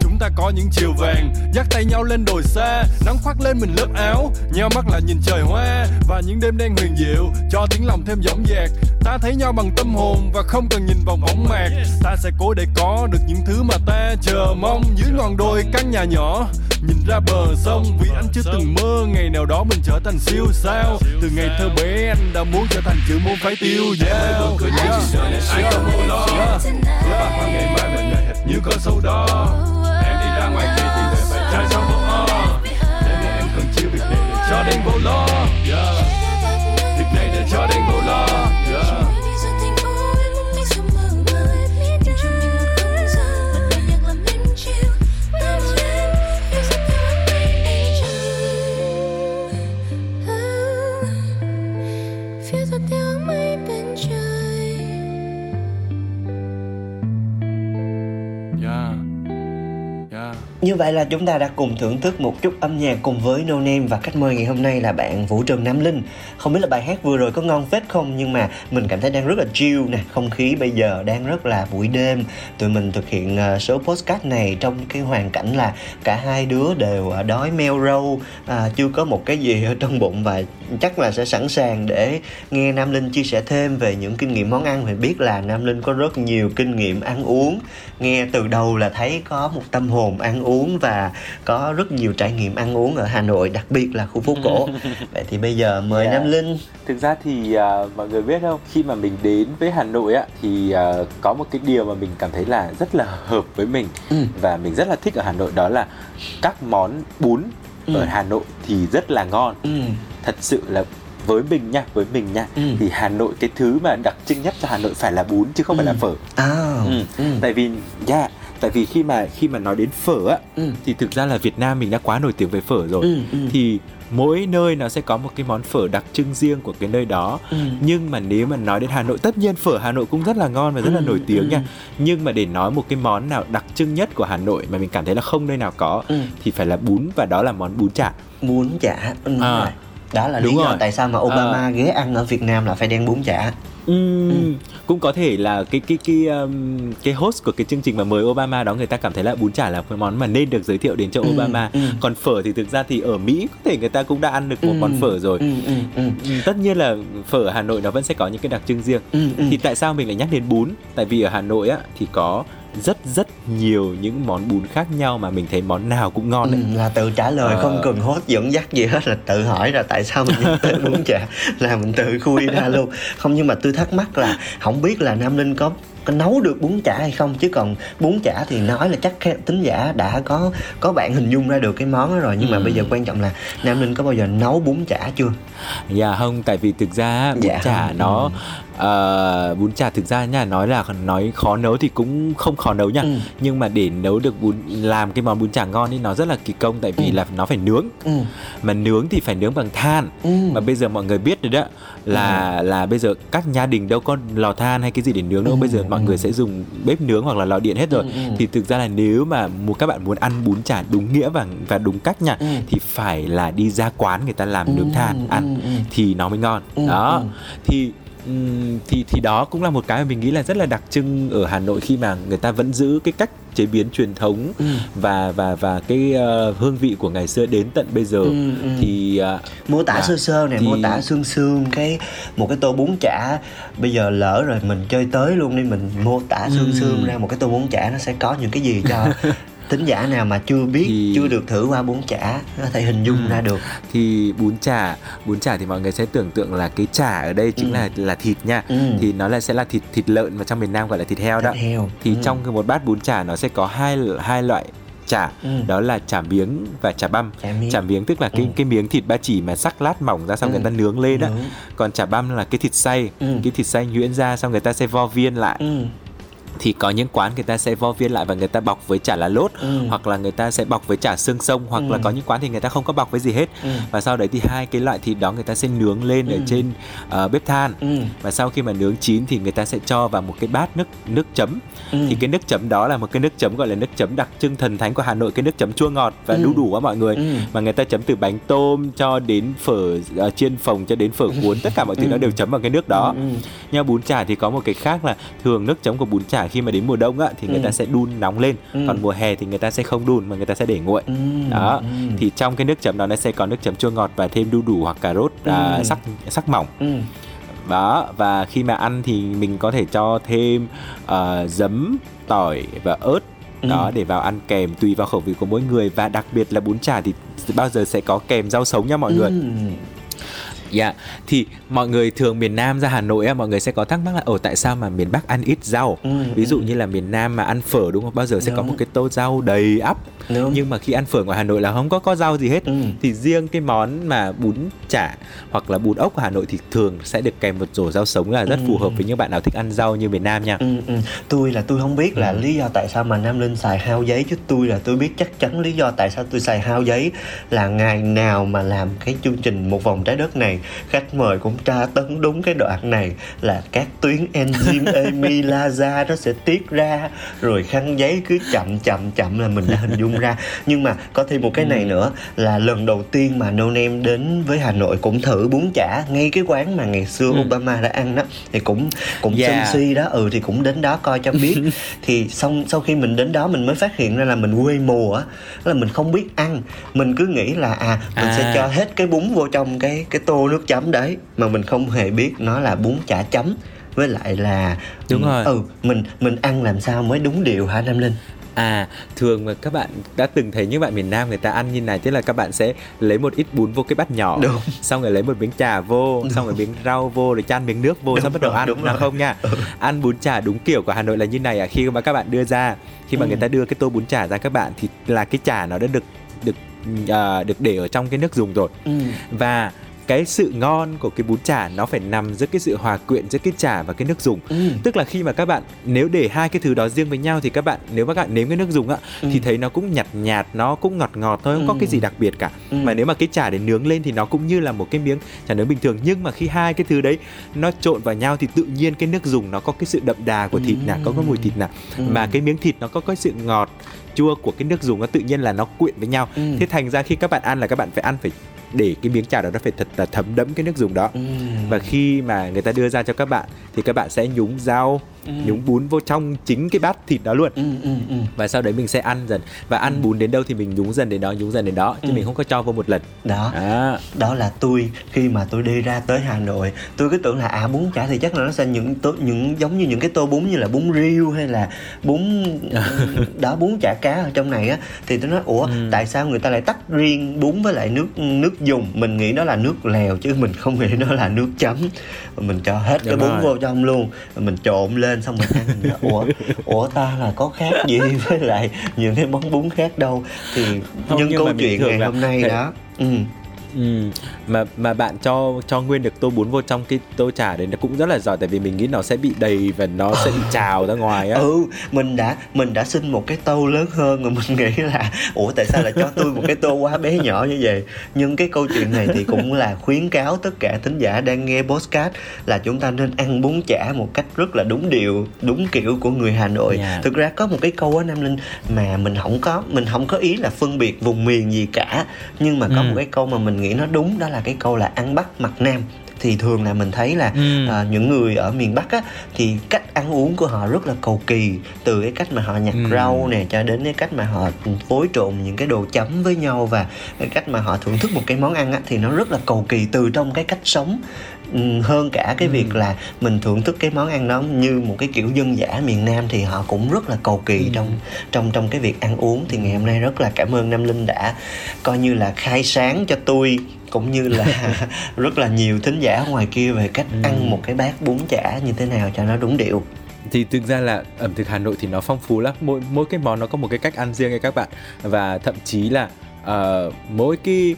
ta có những chiều vàng Dắt tay nhau lên đồi xa Nắng khoác lên mình lớp áo Nheo mắt là nhìn trời hoa Và những đêm đen huyền diệu Cho tiếng lòng thêm dõng dạc Ta thấy nhau bằng tâm hồn Và không cần nhìn vào bóng mạc Ta sẽ cố để có được những thứ mà ta chờ mong Dưới ngọn đồi căn nhà nhỏ Nhìn ra bờ sông Vì anh chưa từng mơ Ngày nào đó mình trở thành siêu sao Từ ngày thơ bé anh đã muốn trở thành chữ môn phái tiêu dao Ai không buồn lo. Và ngày mai mình lại hệt như cơn sâu đó trai trong bộ o Thế nên em cần chiêu việc này để cho đến vô lo Như vậy là chúng ta đã cùng thưởng thức một chút âm nhạc cùng với No Name và khách mời ngày hôm nay là bạn Vũ Trần Nam Linh. Không biết là bài hát vừa rồi có ngon phết không nhưng mà mình cảm thấy đang rất là chill nè, không khí bây giờ đang rất là buổi đêm. Tụi mình thực hiện ờ, số postcard này trong cái hoàn cảnh là cả hai đứa đều ờ, đói meo râu, à, chưa có một cái gì ở trong bụng và chắc là sẽ sẵn sàng để nghe Nam Linh chia sẻ thêm về những kinh nghiệm món ăn. Mình biết là Nam Linh có rất nhiều kinh nghiệm ăn uống. Nghe từ đầu là thấy có một tâm hồn ăn uống và có rất nhiều trải nghiệm ăn uống ở Hà Nội, đặc biệt là khu phố cổ. *laughs* Vậy thì bây giờ mời Yeah. Nam Linh. Thực ra thì à, mọi người biết không, khi mà mình đến với Hà Nội á thì à, có một cái điều mà mình cảm thấy là rất là hợp với mình Ừ. và mình rất là thích ở Hà Nội đó là các món bún Ừ. ở Hà Nội thì rất là ngon. Ừ. Thật sự là với mình nha, với mình nha Ừ. thì Hà Nội cái thứ mà đặc trưng nhất cho Hà Nội phải là bún chứ không phải là Ừ. phở. À. Ừ. Ừ. Tại vì yeah, tại vì khi mà khi mà nói đến phở á Ừ. thì thực ra là Việt Nam mình đã quá nổi tiếng với phở rồi. Ừ, ừ. Thì mỗi nơi nó sẽ có một cái món phở đặc trưng riêng của cái nơi đó. Ừ. Nhưng mà nếu mà nói đến Hà Nội, tất nhiên phở Hà Nội cũng rất là ngon và rất là Ừ, nổi tiếng ừ. nha. Nhưng mà để nói một cái món nào đặc trưng nhất của Hà Nội mà mình cảm thấy là không nơi nào có Ừ. thì phải là bún và đó là món bún chả. bún chả ừ, À. đó là Đúng lý do rồi. tại sao mà Obama À. ghé ăn ở Việt Nam là phải đem bún chả Ừm, cũng có thể là cái cái cái um, cái host của cái chương trình mà mời Obama đó người ta cảm thấy là bún chả là cái món mà nên được giới thiệu đến cho Ừ, Obama. ừ. Còn phở thì thực ra thì ở Mỹ có thể người ta cũng đã ăn được một Ừ, món phở rồi. ừ, ừ, ừ. Ừ, tất nhiên là phở ở Hà Nội nó vẫn sẽ có những cái đặc trưng riêng. Ừ, ừ. Thì tại sao mình lại nhắc đến bún? Tại vì ở Hà Nội á thì có rất rất nhiều những món bún khác nhau mà mình thấy món nào cũng ngon Ừ, đấy. là tự trả lời Ờ. không cần host dẫn dắt gì hết là tự hỏi là tại sao mình nhắc *laughs* tới bún chả là mình tự khui ra luôn không nhưng mà tôi thắc mắc là không biết là Nam Linh có có nấu được bún chả hay không chứ còn bún chả thì nói là chắc tính giả đã có có bạn hình dung ra được cái món đó rồi nhưng mà Ừ. bây giờ quan trọng là Nam Linh có bao giờ nấu bún chả chưa Dạ không, tại vì thực ra bún Dạ chả không, nó ờ, bún chả thực ra nha nói là nói khó nấu thì cũng không khó nấu nha. Ừ. Nhưng mà để nấu được bún làm cái món bún chả ngon thì nó rất là kỳ công tại vì Ừ. là nó phải nướng. ừ Mà nướng thì phải nướng bằng than. Ừ. Mà bây giờ mọi người biết rồi đó là là bây giờ các gia đình đâu có lò than hay cái gì để nướng đâu. Ừ, Bây giờ mọi ừ. người sẽ dùng bếp nướng hoặc là lò điện hết rồi. Ừ, ừ. Thì thực ra là nếu mà muốn các bạn muốn ăn bún chả đúng nghĩa và và đúng cách nha Ừ. thì phải là đi ra quán người ta làm nướng than ăn ừ, ừ. thì nó mới ngon Ừ, đó ừ. thì thì thì đó cũng là một cái mà mình nghĩ là rất là đặc trưng ở Hà Nội khi mà người ta vẫn giữ cái cách chế biến truyền thống Ừ. và và và cái ờ, hương vị của ngày xưa đến tận bây giờ Ừ, ừ. thì ờ, mô tả Dạ. sơ sơ này Thì- mô tả xương xương cái một cái tô bún chả bây giờ lỡ rồi mình chơi tới luôn đi mình mô tả xương Ừm. xương ra một cái tô bún chả nó sẽ có những cái gì cho *laughs* tính giả nào mà chưa biết Thì- chưa được thử qua bún chả có thể hình dung Ừm. ra được thì bún chả bún chả thì mọi người sẽ tưởng tượng là cái chả ở đây chính Ừ. là là thịt nha Ừ. thì nó là sẽ là thịt thịt lợn mà trong miền Nam gọi là thịt heo đó Thịt heo. thì Ừ. trong một bát bún chả nó sẽ có hai hai loại chả Ừ. đó là chả miếng và chả băm Chả miếng. chả miếng tức là cái Ừ. cái miếng thịt ba chỉ mà sắc lát mỏng ra xong Ừ. người ta nướng lên đó còn chả băm là cái thịt xay Ừ. cái thịt xay nhuyễn ra xong người ta sẽ vo viên lại ừ. Thì có những quán người ta sẽ vo viên lại và người ta bọc với chả lá lốt Ừ. hoặc là người ta sẽ bọc với chả xương sông hoặc là Ừ. có những quán thì người ta không có bọc với gì hết Ừ. và sau đấy thì hai cái loại thịt đó người ta sẽ nướng lên ở Ừ. trên ờ, bếp than Ừ. và sau khi mà nướng chín thì người ta sẽ cho vào một cái bát nước nước chấm Ừ. thì cái nước chấm đó là một cái nước chấm gọi là nước chấm đặc trưng thần thánh của Hà Nội cái nước chấm chua ngọt và Ừ. đu đủ á mọi người Ừ. mà người ta chấm từ bánh tôm cho đến phở ờ, chiên phồng cho đến phở cuốn tất cả mọi thứ Ừ. nó đều chấm vào cái nước đó Ừ. nhưng bún chả thì có một cái khác là thường nước chấm của bún chả khi mà đến mùa đông á thì người Ừ. ta sẽ đun nóng lên Ừ. còn mùa hè thì người ta sẽ không đun mà người ta sẽ để nguội Ừ. đó Ừ. thì trong cái nước chấm đó nó sẽ có nước chấm chua ngọt và thêm đu đủ hoặc cà rốt à, Ừ. sắc sắc mỏng Ừ. đó và khi mà ăn thì mình có thể cho thêm ờ, giấm tỏi và ớt Ừ. đó để vào ăn kèm tùy vào khẩu vị của mỗi người và đặc biệt là bún chả thì bao giờ sẽ có kèm rau sống nha mọi người Ừ. Dạ, thì mọi người thường miền Nam ra Hà Nội á, mọi người sẽ có thắc mắc là ở tại sao mà miền Bắc ăn ít rau. Ừ, Ví dụ ừ. như là miền Nam mà ăn phở đúng không? Bao giờ sẽ có Đúng. một cái tô rau đầy ắp. Đúng. Nhưng mà khi ăn phở ngoài Hà Nội là không có có rau gì hết. Ừ. Thì riêng cái món mà bún chả hoặc là bún ốc của Hà Nội thì thường sẽ được kèm một rổ rau sống là rất Ừ. phù hợp với những bạn nào thích ăn rau như miền Nam nha. Ừ, ừ. tôi là tôi không biết là Ừ. lý do tại sao mà Nam Linh xài hao giấy chứ tôi là tôi biết chắc chắn lý do tại sao tôi xài hao giấy là ngày nào mà làm cái chương trình một vòng trái đất này khách mời cũng tra tấn đúng cái đoạn này là các tuyến enzyme amylase nó sẽ tiết ra rồi khăn giấy cứ chậm chậm chậm là mình đã hình dung ra nhưng mà có thêm một cái này nữa là lần đầu tiên mà No Name đến với Hà Nội cũng thử bún chả ngay cái quán mà ngày xưa Ừ. Obama đã ăn đó thì cũng cũng Yeah. sân si đó ừ thì cũng đến đó coi cho biết *laughs* thì xong sau khi mình đến đó mình mới phát hiện ra là mình quê mùa á là mình không biết ăn mình cứ nghĩ là à mình sẽ À. cho hết cái bún vô trong cái cái tô nước chấm đấy mà mình không hề biết nó là bún chả chấm với lại là Đúng ừ, rồi. ừ mình mình ăn làm sao mới đúng điều hả Nam Linh À, thường mà các bạn đã từng thấy những bạn miền Nam người ta ăn như này Tức là các bạn sẽ lấy một ít bún vô cái bát nhỏ Đúng. Xong rồi lấy một miếng trà vô Xong rồi miếng rau vô Rồi chan miếng nước vô Đúng Xong bắt đầu ăn đúng là không nha Ăn bún chả đúng kiểu của Hà Nội là như này à Khi mà các bạn đưa ra Khi mà Ừ. người ta đưa cái tô bún chả ra các bạn Thì là cái chả nó đã được được à, được để ở trong cái nước dùng rồi ừ. Và cái sự ngon của cái bún chả nó phải nằm giữa cái sự hòa quyện giữa cái chả và cái nước dùng Ừ. tức là khi mà các bạn nếu để hai cái thứ đó riêng với nhau thì các bạn nếu mà các bạn nếm cái nước dùng á thì thấy nó cũng nhạt nhạt nó cũng ngọt ngọt thôi không có Ừ. cái gì đặc biệt cả Ừ. mà nếu mà cái chả để nướng lên thì nó cũng như là một cái miếng chả nướng bình thường nhưng mà khi hai cái thứ đấy nó trộn vào nhau thì tự nhiên cái nước dùng nó có cái sự đậm đà của thịt nè có cái mùi thịt nè Ừ. mà cái miếng thịt nó có cái sự ngọt chua của cái nước dùng nó tự nhiên là nó quyện với nhau Ừ. thế thành ra khi các bạn ăn là các bạn phải ăn phải để cái miếng chả đó nó phải thật là thấm đẫm cái nước dùng đó Ừ. và khi mà người ta đưa ra cho các bạn thì các bạn sẽ nhúng rau nhúng bún vô trong chính cái bát thịt đó luôn. Ừ, ừ, ừ. và sau đấy mình sẽ ăn dần. Và ăn bún đến đâu thì mình nhúng dần đến đó nhúng dần đến đó chứ Ừ. mình không có cho vô một lần. Đó. À, đó là tôi khi mà tôi đi ra tới Hà Nội tôi cứ tưởng là à bún chả thì chắc là nó sẽ những tô, những giống như những cái tô bún như là bún riêu hay là bún *laughs* đó bún chả cá ở trong này á thì tôi nói ủa Ừ. tại sao người ta lại tách riêng bún với lại nước nước dùng? Mình nghĩ đó là nước lèo chứ mình không nghĩ đó là nước chấm. Mình cho hết cái Đúng bún rồi. vô trong luôn mình trộn lên xong mình ăn Mình nói, ủa ủa ta là có khác gì với lại những cái món bún khác đâu thì Không, nhân nhưng câu chuyện ngày là hôm nay thể- đó ừ. Ừ. mà mà bạn cho cho nguyên được tô bún vô trong cái tô chả đấy nó cũng rất là giỏi tại vì mình nghĩ nó sẽ bị đầy và nó sẽ bị *laughs* trào ra ngoài á ừ mình đã mình đã xin một cái tô lớn hơn mà mình nghĩ là ủa tại sao lại cho tôi một cái tô quá bé nhỏ như vậy nhưng cái câu chuyện này thì cũng là khuyến cáo tất cả thính giả đang nghe podcast là chúng ta nên ăn bún chả một cách rất là đúng điệu đúng kiểu của người Hà Nội Yeah. thực ra có một cái câu á Nam Linh mà mình không có mình không có ý là phân biệt vùng miền gì cả nhưng mà có Ừ. một cái câu mà mình nghĩ nó đúng đó là cái câu là ăn Bắc mặc Nam thì thường là mình thấy là Ừ. à, những người ở miền Bắc á thì cách ăn uống của họ rất là cầu kỳ từ cái cách mà họ nhặt Ừ. rau nè cho đến cái cách mà họ phối trộn những cái đồ chấm với nhau và cái cách mà họ thưởng thức một cái món ăn á thì nó rất là cầu kỳ từ trong cái cách sống hơn cả cái Ừ. việc là mình thưởng thức cái món ăn đó như một cái kiểu dân dã miền Nam thì họ cũng rất là cầu kỳ Ừ. trong trong trong cái việc ăn uống thì ngày hôm nay rất là cảm ơn Nam Linh đã coi như là khai sáng cho tôi cũng như là *laughs* rất là nhiều thính giả ngoài kia về cách Ừ. ăn một cái bát bún chả như thế nào cho nó đúng điệu thì thực ra là ẩm thực Hà Nội thì nó phong phú lắm mỗi mỗi cái món nó có một cái cách ăn riêng ấy các bạn và thậm chí là ờ, mỗi cái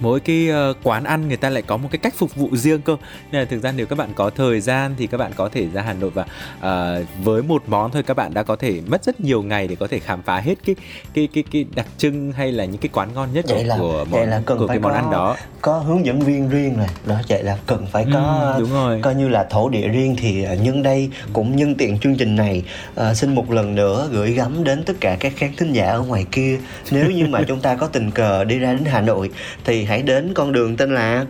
mỗi cái ờ, quán ăn người ta lại có một cái cách phục vụ riêng cơ. Nên là thực ra nếu các bạn có thời gian thì các bạn có thể ra Hà Nội và ờ, với một món thôi các bạn đã có thể mất rất nhiều ngày để có thể khám phá hết cái cái cái cái đặc trưng hay là những cái quán ngon nhất vậy của, là của món là cần của phải cái món có ăn đó. có hướng dẫn viên riêng này. Đó vậy là cần phải có Ừ, đúng rồi. coi như là thổ địa riêng thì ờ, nhân đây cũng nhân tiện chương trình này. Ờ, xin một lần nữa gửi gắm đến tất cả các khán thính giả ở ngoài kia. Nếu như mà *laughs* chúng ta có tình cờ đi ra đến Hà Nội thì hãy đến con đường tên là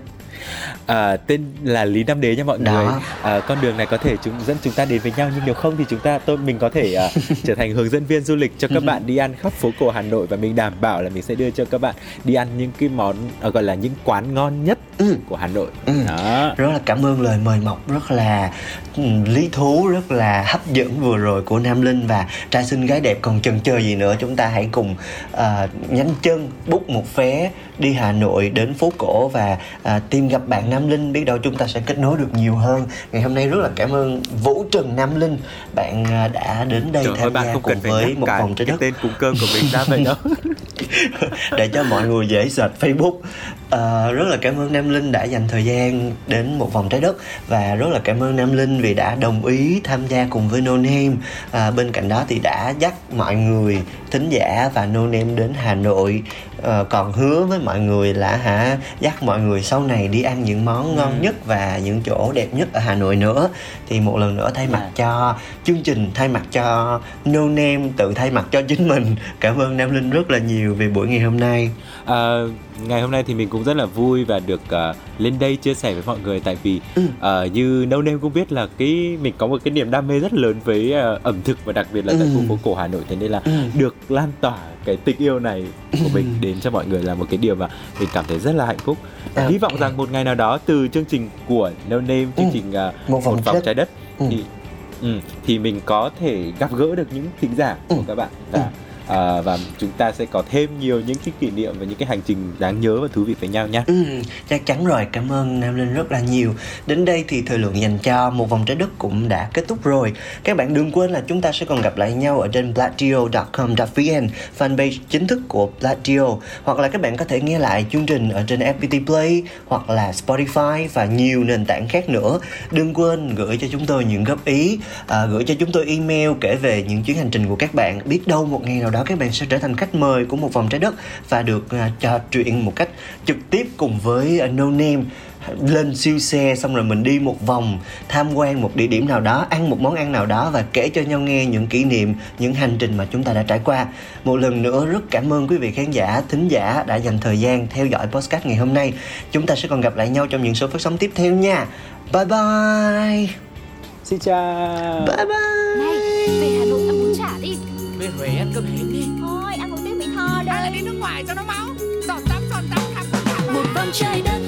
À, tên là Lý Nam Đế nha mọi Đó. người. À, con đường này có thể chúng dẫn chúng ta đến với nhau nhưng nếu không thì chúng ta tôi mình có thể à, *laughs* trở thành hướng dẫn viên du lịch cho các bạn đi ăn khắp phố cổ Hà Nội và mình đảm bảo là mình sẽ đưa cho các bạn đi ăn những cái món à, gọi là những quán ngon nhất Ừ. của Hà Nội. Ừ. Đó. rất là cảm ơn lời mời mọc rất là ừ, lý thú rất là hấp dẫn vừa rồi của Nam Linh và trai xinh gái đẹp còn chần chờ gì nữa chúng ta hãy cùng à, nhanh chân bút một vé đi Hà Nội đến phố cổ và à, tìm gặp bạn Nam Linh biết đâu chúng ta sẽ kết nối được nhiều hơn ngày hôm nay rất là cảm ơn Vũ Trần Nam Linh bạn à, đã đến đây Trời ơi tham bạn gia không cùng cần với một vòng trái đất tên cùng cơm của mình ra vậy đâu. *laughs* để cho mọi người dễ search Facebook Ờ, rất là cảm ơn Nam Linh đã dành thời gian đến một vòng trái đất và rất là cảm ơn Nam Linh vì đã đồng ý tham gia cùng với No Name. À, bên cạnh đó thì đã dắt mọi người thính giả và No Name đến Hà Nội. Ờ, còn hứa với mọi người là hả dắt mọi người sau này đi ăn những món ngon nhất và những chỗ đẹp nhất ở Hà Nội nữa. Thì một lần nữa thay mặt À. cho chương trình, thay mặt cho No Name tự thay mặt cho chính mình. Cảm ơn Nam Linh rất là nhiều về buổi ngày hôm nay. À, ngày hôm nay thì mình cũng rất là vui và được à, lên đây chia sẻ với mọi người tại vì à, như No Name cũng biết là cái mình có một cái niềm đam mê rất lớn với à, ẩm thực và đặc biệt là tại Ừ. khu phố cổ Hà Nội thế nên là Ừ. được lan tỏa cái tình yêu này của mình đến cho mọi người là một cái điều mà mình cảm thấy rất là hạnh phúc. À, Hy vọng rằng một ngày nào đó từ chương trình của No Name chương Ừ. trình à, Một vòng trái đất. trái đất Ừ. thì ừ, thì mình có thể gặp gỡ được những thính giả của Ừ. các bạn và à, và chúng ta sẽ có thêm nhiều những cái kỷ niệm và những cái hành trình đáng nhớ và thú vị với nhau nha Ừ, chắc chắn rồi, cảm ơn Nam Linh rất là nhiều. Đến đây thì thời lượng dành cho một vòng trái đất cũng đã kết thúc rồi. Các bạn đừng quên là chúng ta sẽ còn gặp lại nhau ở trên platio.com.vn fanpage chính thức của platio Hoặc là các bạn có thể nghe lại chương trình ở trên FPT Play hoặc là Spotify và nhiều nền tảng khác nữa. Đừng quên gửi cho chúng tôi những góp ý, à, gửi cho chúng tôi email kể về những chuyến hành trình của các bạn. Biết đâu một ngày nào đó các bạn sẽ trở thành khách mời của một vòng trái đất và được à, trò chuyện một cách trực tiếp cùng với à, No Name. Lên siêu xe xong rồi mình đi một vòng tham quan một địa điểm nào đó ăn một món ăn nào đó và kể cho nhau nghe những kỷ niệm những hành trình mà chúng ta đã trải qua. Một lần nữa rất cảm ơn quý vị khán giả thính giả đã dành thời gian theo dõi podcast ngày hôm nay. Chúng ta sẽ còn gặp lại nhau trong những số phát sóng tiếp theo nha. Bye bye. Xin chào. bye bye. Này, về Hà Nội ăn bún chả đi. Về Huế ăn cơm là cho nó máu. Giọt tắm, giọt tắm, khắp khắp Một vòng trái đất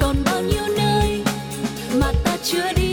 Còn bao nhiêu nơi Mà ta chưa đi?